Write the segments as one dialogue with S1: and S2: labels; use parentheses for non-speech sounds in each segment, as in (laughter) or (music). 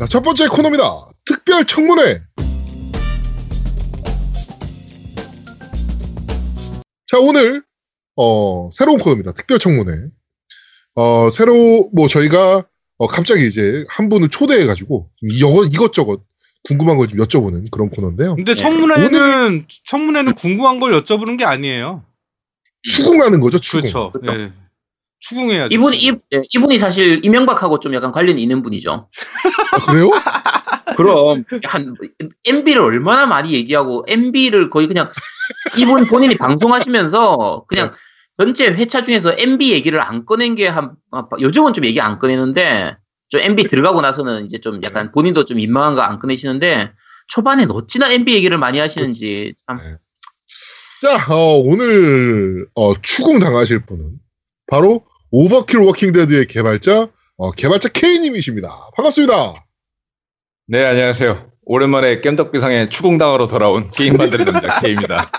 S1: 자, 첫 번째 코너입니다. 특별 청문회. 자, 오늘, 어, 새로운 코너입니다. 특별 청문회. 어, 새로, 뭐, 저희가, 어, 갑자기 이제 한 분을 초대해가지고, 이거, 이것저것 궁금한 걸 좀 여쭤보는 그런 코너인데요.
S2: 근데 청문회는 청문회는 궁금한 걸 여쭤보는 게 아니에요.
S1: 추궁하는 거죠, 추궁.
S2: 그렇죠. 예. 추궁해야죠.
S3: 이분 이 예, 이분이 사실 이명박하고 좀 약간 관련이 있는 분이죠.
S1: 아, 그래요? (laughs)
S3: 그럼 한 MB를 얼마나 많이 얘기하고 MB를 거의 그냥 이분 본인이 방송하시면서 그냥 전체 회차 중에서 MB 얘기를 안 꺼낸 게 한 요즘은 좀 얘기 안 꺼내는데 좀 MB 들어가고 나서는 이제 좀 약간 본인도 좀 민망한 거안 꺼내시는데 초반에 어찌나 MB 얘기를 많이 하시는지 참
S1: 네. 자, 어, 오늘, 어, 추궁 당하실 분은 바로 Overkill Walking Dead의 개발자, 어, 개발자 K님이십니다. 반갑습니다.
S4: 네, 안녕하세요. 오랜만에 겜덕비상에 추궁당하러 돌아온 게임 만드는 남자 (laughs) K입니다.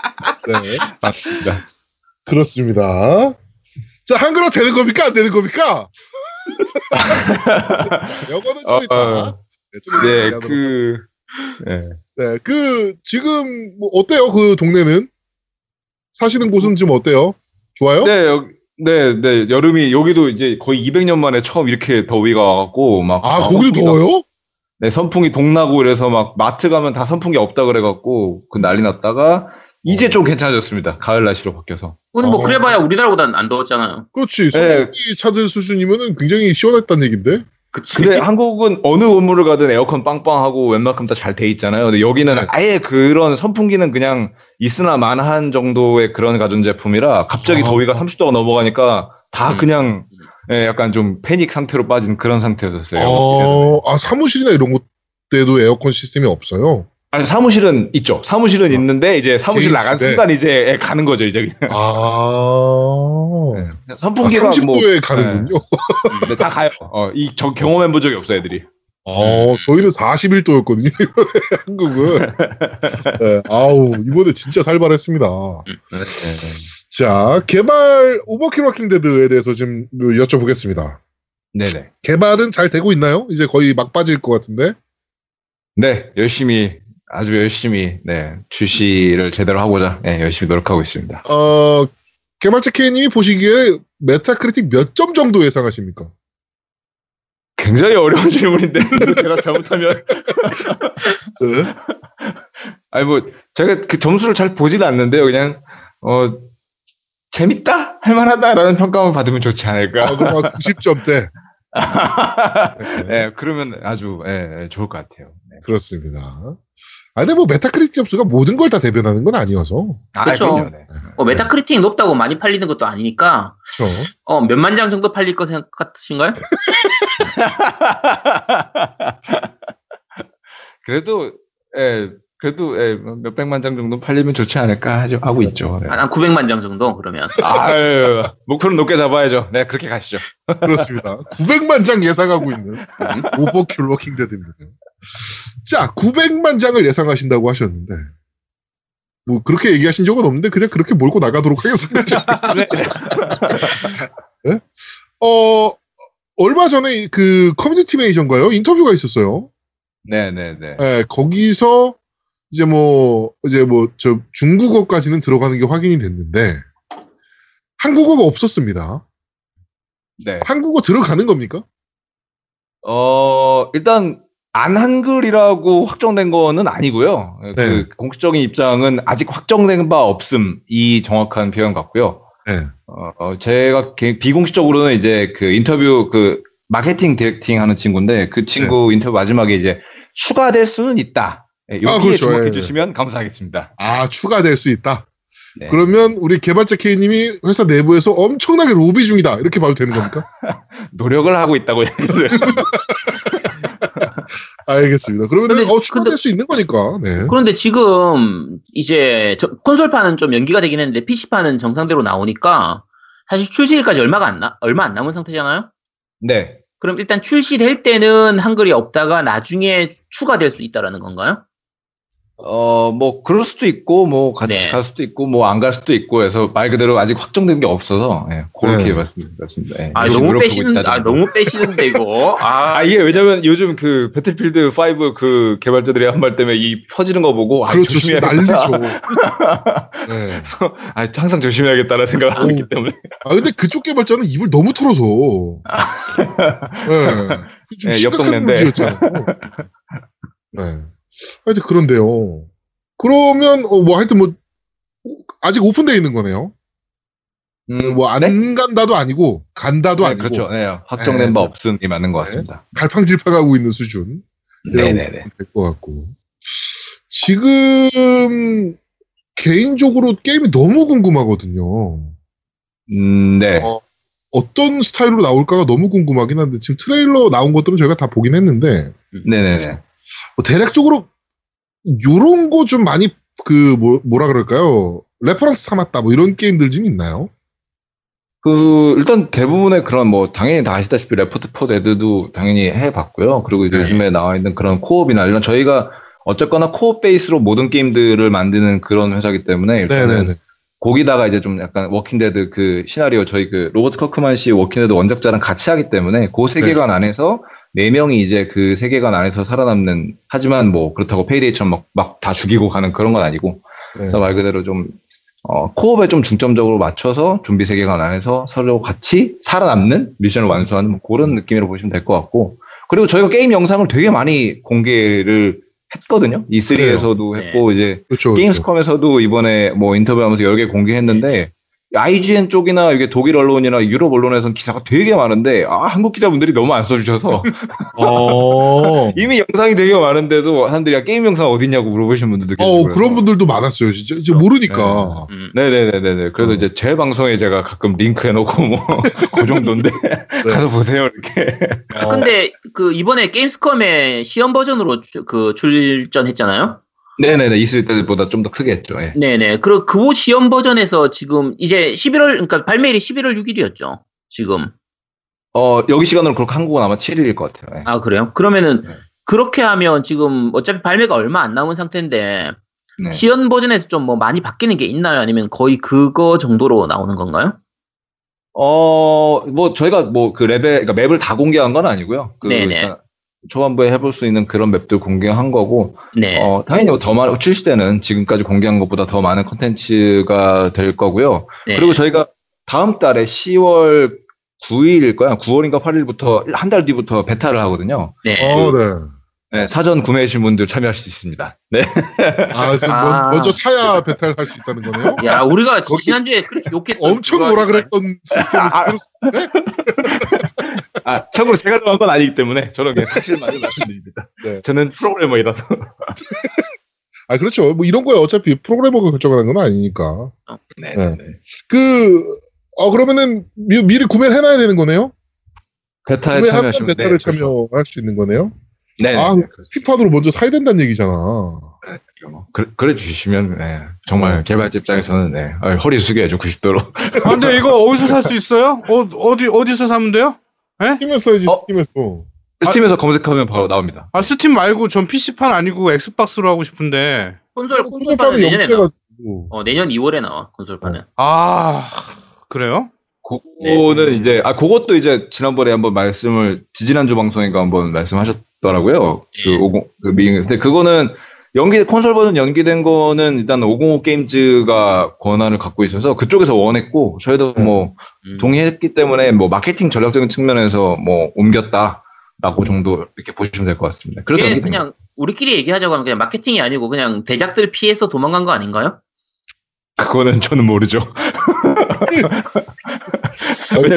S1: 네.
S4: 반갑습니다.
S1: 그렇습니다. 자, 한글화 되는 겁니까? 안 되는 겁니까? (laughs) 영어는 좀
S4: 어,
S1: 있다.
S4: 어.
S1: 네, 좀 이따
S4: 네,
S1: 얘기하도록
S4: 그, 네.
S1: 네, 그, 지금, 뭐, 어때요? 그 동네는? 사시는 곳은 좀 어때요? 좋아요?
S4: 네, 여기, 네, 네, 여름이, 여기도 이제 거의 200년 만에 처음 이렇게 더위가 와갖고, 막.
S1: 아,
S4: 아,
S1: 거기도
S4: 선풍기가-
S1: 더워요?
S4: 네, 선풍이 동나고 이래서 막 마트 가면 다 선풍기 없다 그래갖고, 그 난리 났다가, 이제
S1: 어.
S4: 좀 괜찮아졌습니다. 가을 날씨로 바뀌어서.
S3: 오늘 뭐
S1: 어.
S3: 그래봐야 우리나라보다는 안 더웠잖아요.
S1: 그렇지. 선풍기 찾을 수준이면은 굉장히 시원했다는 얘기인데?
S3: 그치?
S4: 근데 한국은 어느 건물을 가든 에어컨 빵빵하고 웬만큼 다 잘 돼 있잖아요. 근데 여기는
S1: 네.
S4: 아예 그런 선풍기는 그냥 있으나 마나한 정도의 그런 가전제품이라 갑자기
S1: 아.
S4: 더위가 30도가 넘어가니까 다
S3: 음.
S4: 그냥 예, 약간 좀 패닉 상태로 빠진 그런 상태였어요.
S1: 어, 아, 사무실이나 이런 곳에도 에어컨 시스템이 없어요.
S4: 아니 사무실은 있죠. 사무실은
S1: 어.
S4: 있는데 이제 사무실 나간. 순간 이제 예, 가는 거죠. 이제 그냥.
S1: 아.
S4: 네.
S1: 아,
S4: 선풍기가
S1: 30도에 가는군요.
S4: 뭐 네, 다 가요. 어, 이 저, 경험해 본 적이 없어요, 애들이.
S1: 어, 저희는 41도였거든요, 이번에 (laughs) 한국은. 네, 아우, 이번에 진짜 살벌했습니다.
S4: 네,
S1: 자, 개발 Overkill Walking Dead에 대해서 좀 여쭤보겠습니다.
S4: 네, 네.
S1: 개발은 잘 되고 있나요? 이제 거의 막 빠질 것 같은데.
S4: 네, 열심히 아주 열심히 네 출시를 제대로 하고자 네, 열심히 노력하고 있습니다.
S1: 어, 개발자 K님이 보시기에 메타크리틱 몇 점 정도 예상하십니까?
S4: 굉장히 어려운 질문인데 (laughs) 제가 잘못하면
S1: 네. (laughs)
S4: 아니 뭐 제가 그 점수를 잘 보지는 않는데요. 그냥 어 재밌다 할만하다라는 평가만 받으면 좋지 않을까.
S1: 아, 그럼 한 90점대.
S4: 네, 그러면 아주 예, 예, 좋을 것 같아요. 네.
S1: 그렇습니다. 아, 근데 뭐 Metacritic 점수가 모든 걸 다 대변하는 건 아니어서.
S4: 아. 그럼요, 네.
S3: 뭐 Metacritic 높다고 많이 팔리는 것도 아니니까
S1: 그렇죠.
S3: 어, 몇만 장 정도 팔릴 거 생각하신가요? (laughs)
S4: 그래도 예, 그래도 예, 몇 백만 장 정도 팔리면 좋지 않을까 하죠, 하고 있죠. 네.
S3: 한, 한 900만 장 정도 그러면.
S4: 아유, 목표는 높게 잡아야죠. 네, 그렇게 가시죠.
S1: 그렇습니다. 900만 장 예상하고 있는 (laughs) Overkill Walking Dead입니다. 자, 900만 장을 예상하신다고 하셨는데, 뭐, 그렇게 얘기하신 적은 없는데, 그냥 그렇게 몰고 나가도록 하겠습니다. (laughs)
S4: 네. (laughs)
S1: 네? 어, 얼마 전에 이- 그 커뮤니티 매니저인가요? 인터뷰가 있었어요.
S4: 네, 네, 네.
S1: 예, 거기서 이제 뭐, 이제 뭐, 저 중국어까지는 들어가는 게 확인이 됐는데, 한국어가 없었습니다.
S4: 네.
S1: 한국어 들어가는 겁니까?
S4: 어, 일단 안 한글이라고 확정된 거는 아니고요.
S1: 네.
S4: 그 공식적인 입장은 아직 확정된 바 없음 이 정확한 표현 같고요.
S1: 네.
S4: 어, 어, 제가 개- 비공식적으로는 이제 그 인터뷰 그 마케팅 디렉팅 하는 친구인데 그 친구 인터뷰 마지막에 이제 추가될 수는 있다. 예, 여기에
S1: 아, 그렇죠.
S4: 주목해
S1: 예, 예.
S4: 주시면 감사하겠습니다.
S1: 아, 추가될 수 있다.
S4: 네.
S1: 그러면 우리 개발자 K님이 회사 내부에서 엄청나게 로비 중이다. 이렇게 봐도 되는 겁니까? (laughs)
S4: 노력을 하고 있다고 얘기를 (laughs) (laughs)
S1: 알겠습니다. 그러면
S3: 근데-
S1: 어, 추가될
S3: 근데-
S1: 수 있는 거니까. 네.
S3: 그런데 지금 이제 저- 콘솔판은 좀 연기가 되긴 했는데 PC판은 정상대로 나오니까 사실 출시일까지 얼마가 안 나, 얼마 안 남은 상태잖아요?
S4: 네.
S3: 그럼 일단 출시될 때는 한글이 없다가 나중에 추가될 수 있다라는 건가요?
S4: 어, 뭐, 그럴 수도 있고, 뭐, 같이
S3: 네.
S4: 갈 수도 있고, 뭐, 안 갈 수도 있고 해서 말 그대로 아직 확정된 게 없어서, 예, 그렇게
S1: 네.
S4: 말씀드렸습니다. 예,
S3: 아, 너무 빼시는, 아. 너무 빼시는데, 이거. (laughs) 아,
S4: 아, 이게 왜냐면 요즘 그 배틀필드 5 그 개발자들의 한 말 때문에 이 퍼지는 거 보고, 아,
S1: 그렇죠.
S4: 조심해야겠다.
S1: 난리죠. (laughs) 네.
S4: 아, 항상 조심해야겠다는 생각을 하고 있기
S1: 오.
S4: 때문에.
S1: 아 근데 그쪽 개발자는 입을 너무 털어서. (laughs) 네. 좀
S4: 네, 옆
S1: 심각한
S4: 동네인데.
S1: 문제였잖아요. 네. 하여튼 그런데요. 그러면 어, 뭐 하여튼 뭐 아직 오픈되어 있는 거네요.
S4: 음,
S1: 뭐안
S4: 네?
S1: 간다도 아니고 간다도
S4: 네,
S1: 아니고
S4: 그렇죠. 네, 확정된
S1: 네.
S4: 바 없음이 맞는 것
S1: 네.
S4: 같습니다.
S1: 갈팡질팡하고 있는 수준.
S4: 네네네.
S1: 될것 같고. 지금 개인적으로 게임이 너무 궁금하거든요.
S4: 음, 네.
S1: 어, 어떤 스타일로 나올까가 너무 궁금하긴 한데 지금 트레일러 나온 것들은 저희가 다 보긴 했는데
S4: 네네네.
S1: 뭐 대략적으로 요런 거 좀 많이 그 뭐, 뭐라 그럴까요? reference 삼았다 뭐 이런 게임들 좀 있나요?
S4: 그 일단 대부분의 그런 뭐 당연히 다 아시다시피 Left 4 Dead도 당연히 해봤고요. 그리고 이제
S1: 네.
S4: 요즘에 나와 있는 그런 co-op이나 이런 저희가 어쨌거나 co-op 베이스로 모든 게임들을 만드는 그런 회사기 때문에 일단은
S1: 네네네.
S4: 거기다가 이제 좀 약간 Walking Dead 그 시나리오 저희 그 로버트 커크만 씨 Walking Dead 원작자랑 같이 하기 때문에 그 세계관 안에서 네 명이 이제 그 세계관 안에서 살아남는 하지만 뭐 그렇다고 Payday처럼 막 다 죽이고 가는 그런 건 아니고
S1: 네.
S4: 그래서 말 그대로 좀 어, co-op에 좀 중점적으로 맞춰서 좀비 세계관 안에서 서로 같이 살아남는 미션을 완수하는 뭐 그런 느낌으로 보시면 될 것 같고 그리고 저희가 게임 영상을 되게 많이 공개를 했거든요. E3에서도
S3: 네.
S4: 했고 이제
S1: 그렇죠. 그렇죠.
S4: 게임스컴에서도 이번에 뭐 인터뷰하면서 여러 개 공개했는데 IGN 쪽이나 이게 독일 언론이나 유럽 언론에서는 기사가 되게 많은데 아 한국 기자분들이 너무 안 써주셔서
S1: 어. (laughs)
S4: 이미 영상이 되게 많은데도 사람들이 야, 게임 영상 어딨냐고 물어보시는 분들도 계시고
S1: 어,
S4: 그래서.
S1: 그런 분들도 많았어요. 진짜 이제 모르니까.
S3: 음.
S4: 네네네네. 그래도
S1: 어.
S4: 이제 제 방송에 제가 가끔 링크 해놓고 뭐 (laughs) 그 정도인데 (laughs) 가서 보세요 이렇게.
S3: 아, 근데 그 이번에 게임스컴에 시험 버전으로 주- 그 출전했잖아요.
S4: 네네네 있을 때보다 좀 더 크게 했죠. 예.
S3: 네네. 그리고 그 시험 버전에서 지금 이제 11월 그러니까 발매일이 11월 6일이었죠. 지금.
S4: 어 여기 시간으로 그렇게 한국은 아마 7일일 것 같아요. 예.
S3: 아 그래요? 그러면은
S4: 네.
S3: 그렇게 하면 지금 어차피 발매가 얼마 안 남은 상태인데
S4: 네.
S3: 시연 버전에서 좀 뭐 많이 바뀌는 게 있나요? 아니면 거의 그거 정도로 나오는 건가요?
S4: 어 뭐 저희가 뭐그 레벨 그러니까 맵을 다 공개한 건 아니고요. 그
S3: 네네.
S4: 초반부에 해볼 수 있는 그런 맵들 공개한 거고
S3: 네.
S4: 어 당연히 뭐더 많은 출시 때는 지금까지 공개한 것보다 더 많은 컨텐츠가 될 거고요.
S3: 네.
S4: 그리고 저희가 다음 달에 10월 9일일 거야. 9월인가 8일부터 한 달 뒤부터 베타를 하거든요.
S3: 네.
S1: 어, 네.
S4: 네, 사전 구매해 주신 분들 참여할 수 있습니다. 네.
S1: 아, 그
S3: 아.
S1: 먼- 먼저 사야 베타를 할 수 있다는 거네요.
S3: 야, 우리가 지난주에 그렇게 욕했던
S1: 엄청 뭐라. 그랬던 시스템을 그대로
S4: 아, 참고로 제가 정한 건 아니기 때문에 저는 그냥 사실만을 말씀드립니다.
S1: 네.
S4: 저는 프로그래머이라서. (laughs)
S1: 아, 그렇죠. 뭐 이런 거야 어차피 프로그래머가 결정하는 건 아니니까.
S4: 네.
S1: 네.
S4: 네.
S1: 그, 어, 그러면은 미, 미리 구매를 해놔야 되는 거네요?
S4: 베타에 참여하시면
S1: 베타를
S4: 네, 그렇죠.
S1: 참여할 수 있는 거네요?
S4: 네.
S1: 아,
S4: 네.
S1: 스티판으로 먼저 사야 된다는 얘기잖아.
S4: 그, 그래 주시면 네, 정말
S1: 네.
S4: 개발자 입장에서는 네, 아, 허리 숙여야죠 90도로.
S2: 아, 근데 이거 어디서 살 수 있어요? 어, 어디, 어디서 사면 돼요?
S1: Steam에서 사야지,
S4: 어?
S1: Steam에서.
S4: Steam에서 검색하면 바로 나옵니다.
S2: 아, 스팀 말고 전 PC판 아니고 Xbox로 하고 싶은데.
S3: 콘솔 콘솔판은 내년에 나와. 어, 내년 2월에 나와. 콘솔판은.
S2: 아, 그래요?
S4: 그거는 이제 아 그것도 이제 지난번에 한번 말씀을 지지난주 방송인가 한번 말씀하셨더라고요. 그
S3: 예.
S4: 50, 그 미, 근데 그거는 연기 콘솔 버전 연기된 거는 일단 505 게임즈가 권한을 갖고 있어서 그쪽에서 원했고 저희도 뭐
S3: 음.
S4: 동의했기 때문에 뭐 마케팅 전략적인 측면에서 뭐 옮겼다라고 정도 이렇게 보시면 될 것 같습니다. 그래서
S3: 그냥 우리끼리 얘기하자고 하면 그냥 마케팅이 아니고 그냥 대작들 피해서 도망간 거 아닌가요?
S4: 거. 그거는 저는 모르죠. (laughs)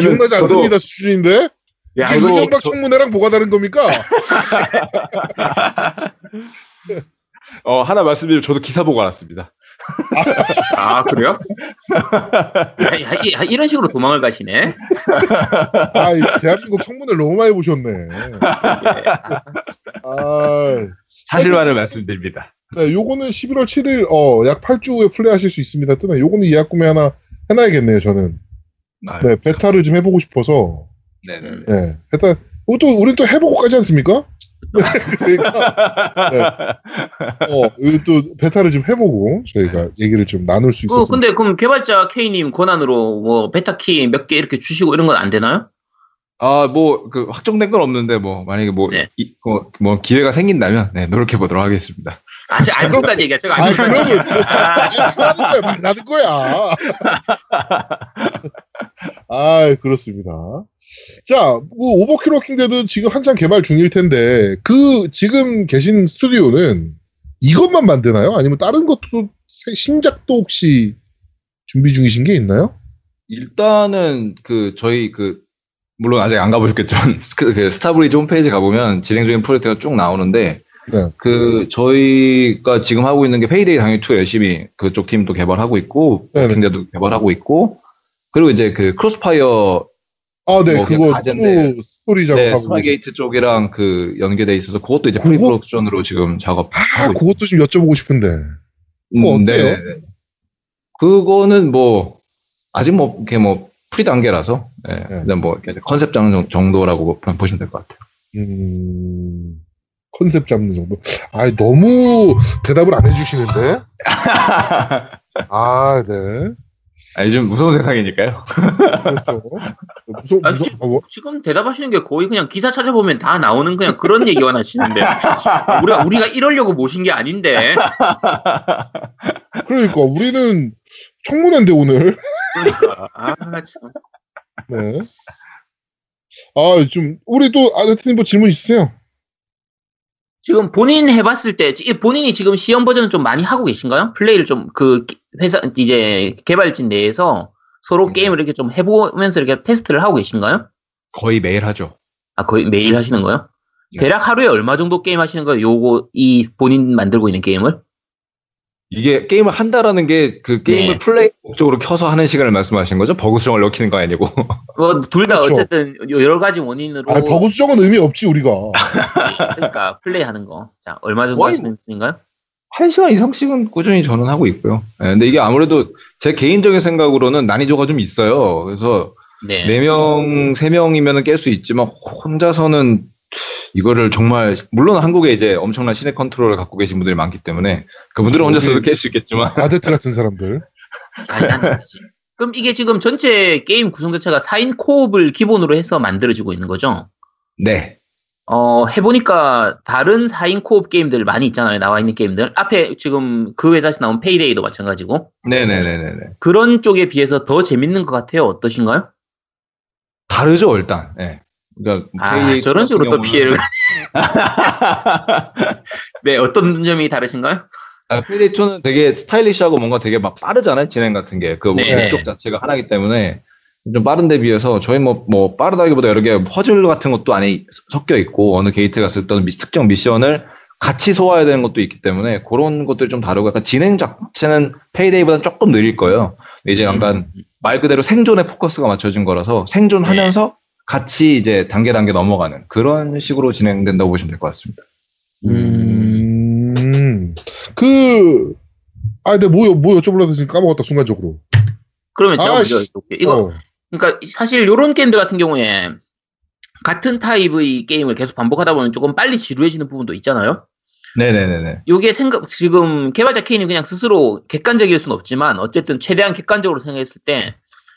S1: 기억나지 않습니다 수준인데?
S4: 야, 이거 저-
S1: 청문회랑 뭐가 다른 겁니까? (laughs)
S4: 어, 하나 말씀드리면 저도 기사 보고 알았습니다. (laughs)
S3: 아, 그래요? 야, 야, 이- 이런 식으로 도망을 가시네. (laughs)
S1: 아, 이 대한민국 청문회를 너무 많이 보셨네. 아,
S4: 사실만을 말씀드립니다.
S1: 네, 요거는 11월 7일, 어, 약 8주 후에 플레이하실 수 있습니다. 뜨네. 요거는 예약 구매 하나 해놔야겠네요, 저는.
S4: 아,
S1: 네, 베타를 좀 해보고 싶어서.
S4: 네네.
S1: 네, 베타, 이것도 우리 또 해보고 가지 않습니까? (laughs) 그러니까 네. 어, 이거 또 베타를 좀 해보고 저희가 얘기를 좀 나눌 수
S3: 그,
S1: 있었으면
S3: 근데 그럼 개발자 K님 권한으로 뭐 베타 키 몇 개 이렇게 주시고 이런 건 안 되나요?
S4: 아, 뭐, 그, 확정된 건 없는데, 뭐, 만약에 뭐,
S3: 네.
S4: 이, 뭐, 뭐 기회가 생긴다면, 네, 노력해 보도록 하겠습니다.
S3: 아직 알고 있다는 얘기야. 제가
S1: 아,
S3: 알고 있다는
S1: 그러면 말하는 거야, 말하는 거야. (laughs) 아, 그렇습니다. 자, 뭐 Overkill Walking Dead 지금 한창 개발 중일 텐데 그 지금 계신 스튜디오는 이것만 만드나요? 아니면 다른 것도 새- 신작도 혹시 준비 중이신 게 있나요?
S4: 일단은, 그, 저희 그, 물론 아직 안 가보셨겠지만, 그, (laughs) 그 Starbreeze 홈페이지 가보면 진행 중인 프로젝트가 쭉 나오는데,
S1: 네.
S4: 그, 저희가 지금 하고 있는 게 Payday 당연히 2 열심히 그쪽 팀도 개발하고 있고. Walking Dead도 개발하고 있고, 그리고 이제 그 CrossFire
S1: 아, 네,
S4: 뭐
S1: 그거. 또 스토리
S4: 네,
S1: 작업하고 계세요.
S4: Smilegate 쪽이랑 그 연계돼 있어서 그것도 이제? pre-production으로 지금
S1: 아,
S4: 작업하고 있어요.
S1: 그것도 좀 여쭤보고 싶은데. 그거
S4: 음,
S1: 어때요?
S4: 네네네. 그거는 뭐 아직 뭐 이렇게 뭐 pre 단계라서 예,
S1: 네.
S4: 그냥 뭐 이렇게 컨셉 잡는 정도라고 보- 보시면 될 것 같아요.
S1: 음, 컨셉 잡는 정도. 아, 너무 대답을 안 해주시는데. (laughs) 아, 네.
S4: 아, 요즘 무서운 세상이니까요.
S1: 그렇죠. 무서,
S3: 아,
S1: 무서,
S3: 지-
S1: 어, 뭐,
S3: 지금 대답하시는 게 거의 그냥 기사 찾아보면 다 나오는 그냥 그런 (laughs) 얘기만 하시는데 우리가 우리가 이러려고 모신 게 아닌데 (laughs)
S1: 그러니까 우리는 청문회인데 오늘.
S3: 그러니까 아 참.
S1: 네. 아, 좀 우리 또 아드트님 뭐 질문 있으세요?
S3: 지금 본인 해봤을 때이 본인이 지금 시험 버전을 좀 많이 하고 계신가요? 플레이를 좀 그 회사 이제 개발진 내에서 서로
S4: 음.
S3: 게임을 이렇게 좀 해보면서 이렇게 테스트를 하고 계신가요?
S4: 거의 매일 하죠.
S3: 아 거의 매일 하시는 거요?
S4: 네.
S3: 대략 하루에 얼마 정도 게임 하시는 거예요? 요거 이 본인 만들고 있는 게임을?
S4: 이게 게임을 한다라는 게 그 게임을
S3: 네.
S4: 플레이 목적으로 켜서 하는 시간을 말씀하시는 거죠? 버그 수정을 넣기는 거 아니고. (laughs)
S3: 뭐 둘다
S1: 그렇죠.
S3: 어쨌든 여러 가지 원인으로
S1: 아, 버그 수정은 의미 없지 우리가. (laughs)
S3: 그러니까 플레이하는 거. 자 얼마 정도 하시는 분인가요?
S4: 한 시간 이상씩은 꾸준히 저는 하고 있고요. 예, 근데 이게 아무래도 제 개인적인 생각으로는 난이도가 좀 있어요. 그래서
S3: 네.
S4: 네 명, 세 명이면 깰 수 있지만 혼자서는 이거를 정말 물론 한국에 이제 엄청난 시내 컨트롤을 갖고 계신 분들이 많기 때문에 그분들은. 혼자서도 깰 수 있겠지만
S1: 아제트 같은 사람들. (laughs)
S3: 아니. 그럼 이게 지금 전체 게임 구성 자체가 4인 코업을 기본으로 해서 만들어지고 있는 거죠?
S4: 네.
S3: 어, 해보니까 다른 4인 co-op 게임들 많이 있잖아요. 나와 있는 게임들. 앞에 지금 그 회사에서 나온 Payday도 마찬가지고.
S4: 네네네네.
S3: 그런 쪽에 비해서 더 재밌는 것 같아요. 어떠신가요?
S4: 다르죠 일단. 예. 그러니까
S3: 아,
S4: Payday
S3: 저런 식으로 또 피해를. (laughs) 네, 어떤 점이 다르신가요?
S4: 아, Payday 2는 되게 stylish하고 뭔가 되게 막 빠르잖아요 진행 같은 게. 그
S3: 네.
S4: 목적 자체가 하나이기 때문에 좀 빠른데 비해서 저희 뭐, 뭐 빠르다기보다 여러 개 퍼즐 같은 것도 안에 섞여 있고 어느 게이트 갔을 때 특정 미션을 같이 소화해야 되는 것도 있기 때문에 그런 것들이 좀 다르고 약간 진행 자체는 페이데이보다는 조금 느릴 거예요. 이제 약간
S3: 음,
S4: 말 그대로 생존에 포커스가 맞춰진 거라서 생존하면서 같이 이제 단계 단계 넘어가는 그런 식으로 진행된다고 보시면 될 것 같습니다.
S1: 음. 그, 아, 근데 뭐, 뭐 여쭤보려고 했으니 까먹었다, 순간적으로.
S3: 그러면 제가
S1: 아,
S3: 먼저
S1: 씨.
S3: 여쭤볼게요. 이거
S1: 어.
S3: 그러니까 사실 이런 게임들 같은 경우에 같은 타입의 게임을 계속 반복하다 보면 조금 빨리 지루해지는 부분도 있잖아요.
S4: 네네네네.
S3: 요게 생각 지금 개발자 K는 그냥 스스로 객관적일 수는 없지만 어쨌든 최대한 객관적으로 생각했을 때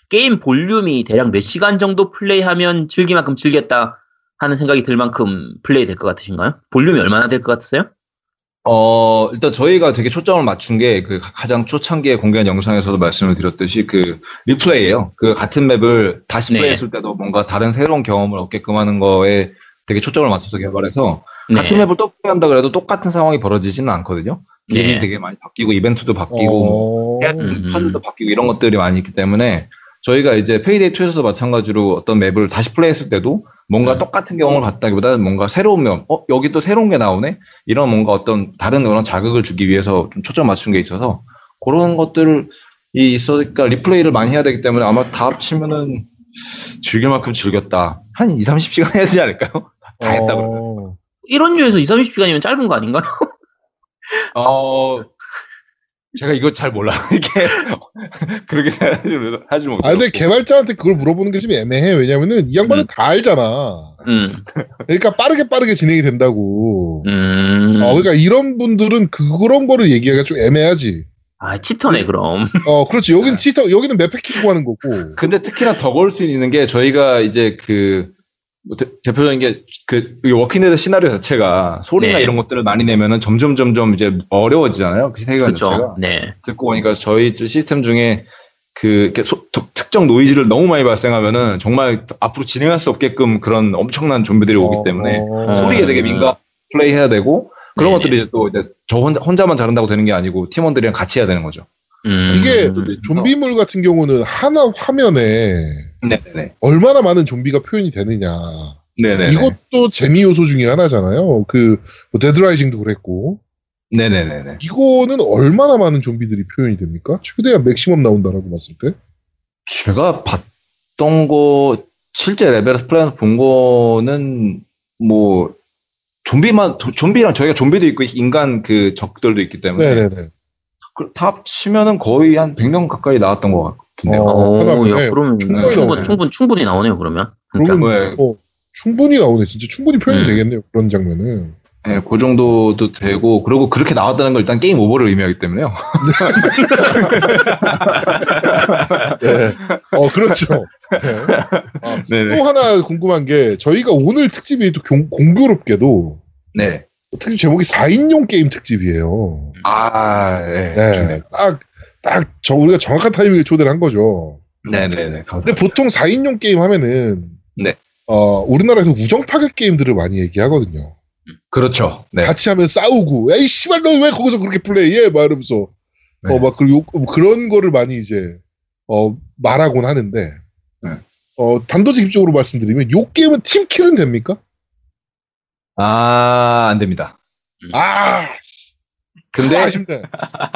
S3: 게임 볼륨이 대략 몇 시간 정도 플레이하면 즐기만큼 즐겼다 하는 생각이 들 만큼 플레이 될 것 같으신가요? 볼륨이 얼마나 될 것 같으세요?
S4: 어, 일단 저희가 되게 초점을 맞춘 게 그 가장 초창기에 공개한 영상에서도 말씀을 드렸듯이 그 replay예요. 그 같은 맵을 다시
S3: 네.
S4: 플레이했을 때도 뭔가 다른 새로운 경험을 얻게끔 하는 거에 되게 초점을 맞춰서 개발해서
S3: 네.
S4: 같은 맵을 또 플레이한다 그래도 똑같은 상황이 벌어지지는 않거든요. 길이
S3: 네.
S4: 되게 많이 바뀌고 이벤트도 바뀌고
S1: 어.
S4: 해야
S3: 음.
S4: 되는 파들도 바뀌고 이런 것들이 많이 있기 때문에 저희가 이제 페이데이 2에서도 마찬가지로 어떤 맵을 다시 플레이했을 때도 뭔가
S3: 음.
S4: 똑같은 경험을 받다기보다는 뭔가 새로운 면, 어 여기 또 새로운 게 나오네 이런 뭔가 어떤 다른 그런 자극을 주기 위해서 좀 초점 맞춘 게 있어서 그런 것들을 이 있으니까 리플레이를 많이 해야 되기 때문에 아마 다 합치면은 즐길 만큼 즐겼다 한 2, 30시간 해야 되지 않을까요? (laughs) 다 했다 그러면.
S1: 어.
S3: 이런 류에서 2, 30시간이면 짧은 거 아닌가요?
S4: 어 제가 이거 잘 몰라. (laughs) 이게 그렇게 하지 못.
S1: 아, 근데 개발자한테 그걸 물어보는 게 좀 애매해. 왜냐면은 이 양반은
S3: 음.
S1: 다 알잖아.
S3: 음,
S1: 그러니까 빠르게 빠르게 진행이 된다고.
S3: 음.
S1: 어, 그러니까 이런 분들은 그런 거를 얘기하기가 좀 애매하지.
S3: 아, 챕터네, 그럼.
S1: 어, 그렇지. 여긴 챕터, 여기는 맵 팩이고 하는 거고.
S4: 근데 특히나 더 걸 수 있는 게 저희가 이제 그 뭐 대, 대표적인 게 그 워킹데드 시나리오 자체가 소리나
S3: 네.
S4: 이런 것들을 많이 내면은 점점 점점 이제 어려워지잖아요. 그 세계관 자체가.
S3: 네.
S4: 듣고 보니까 저희 시스템 중에 그 소- 특- 특정 노이즈를 너무 많이 발생하면은 정말 앞으로 진행할 수 없게끔 그런 엄청난 좀비들이 오기 때문에
S1: 어,
S4: 소리에 되게 민감 플레이해야 되고 그런
S3: 네네.
S4: 것들이 또 이제 저 혼자, 혼자만 잘한다고 되는 게 아니고 팀원들이랑 같이 해야 되는 거죠.
S3: 음.
S1: 이게 좀비물 같은 경우는 하나 화면에
S4: 네네.
S1: 얼마나 많은 좀비가 표현이 되느냐.
S4: 네네.
S1: 이것도 재미 요소 중에 하나잖아요. 그, 뭐 데드라이징도 그랬고.
S4: 네네네네.
S1: 이거는 얼마나 많은 좀비들이 표현이 됩니까? 최대한 맥시멈 나온다라고 봤을 때.
S4: 제가 봤던 거 실제 레벨에서 플레이에서 본 거는 뭐 좀비만 도- 좀비랑 저희가 좀비도 있고 인간 그 적들도 있기 때문에
S1: 네네네.
S4: 그- 다 합치면은 거의 한 100명 가까이 나왔던 것 같 은데요.
S1: 어.
S3: 오,
S1: 하나
S3: 야, 그러면
S1: 충분히
S3: 충분,
S1: 나오네.
S3: 충분, 충분히 나오네요, 그러면. 그러니까.
S1: 그러면
S4: 네.
S1: 뭐 충분히 나오네. 진짜 충분히 표현이
S3: 음.
S1: 되겠네요. 그런 장면은.
S4: 네, 그 정도도 되고 그리고 그렇게 나왔다는 건 일단 게임 오버를 의미하기 때문에요. (laughs)
S1: 네. 어, 그렇죠. 네. 아. 또 하나 궁금한 게 저희가 오늘 특집이 또 공, 공교롭게도
S4: 네.
S1: 특집 제목이 4인용 게임 특집이에요.
S4: 아, 네.
S1: 네. 딱, 딱, 저, 우리가 정확한 타이밍에 초대를 한 거죠.
S4: 네네네.
S1: 근데 보통 4인용 게임 하면은,
S4: 네.
S1: 어, 우리나라에서 우정 타격 게임들을 많이 얘기하거든요.
S4: 그렇죠. 네.
S1: 같이 하면 싸우고, 에이, 씨발, 너 왜 거기서 그렇게 플레이해? 막 이러면서.
S4: 네.
S1: 어, 막, 그리고 뭐 그런 거를 많이 이제, 어, 말하곤 하는데,
S4: 네.
S1: 어, 단도직입적으로 말씀드리면, 요 게임은 팀킬은 됩니까?
S4: 아, 안 됩니다.
S1: 아,
S4: 근데
S1: 아쉽네.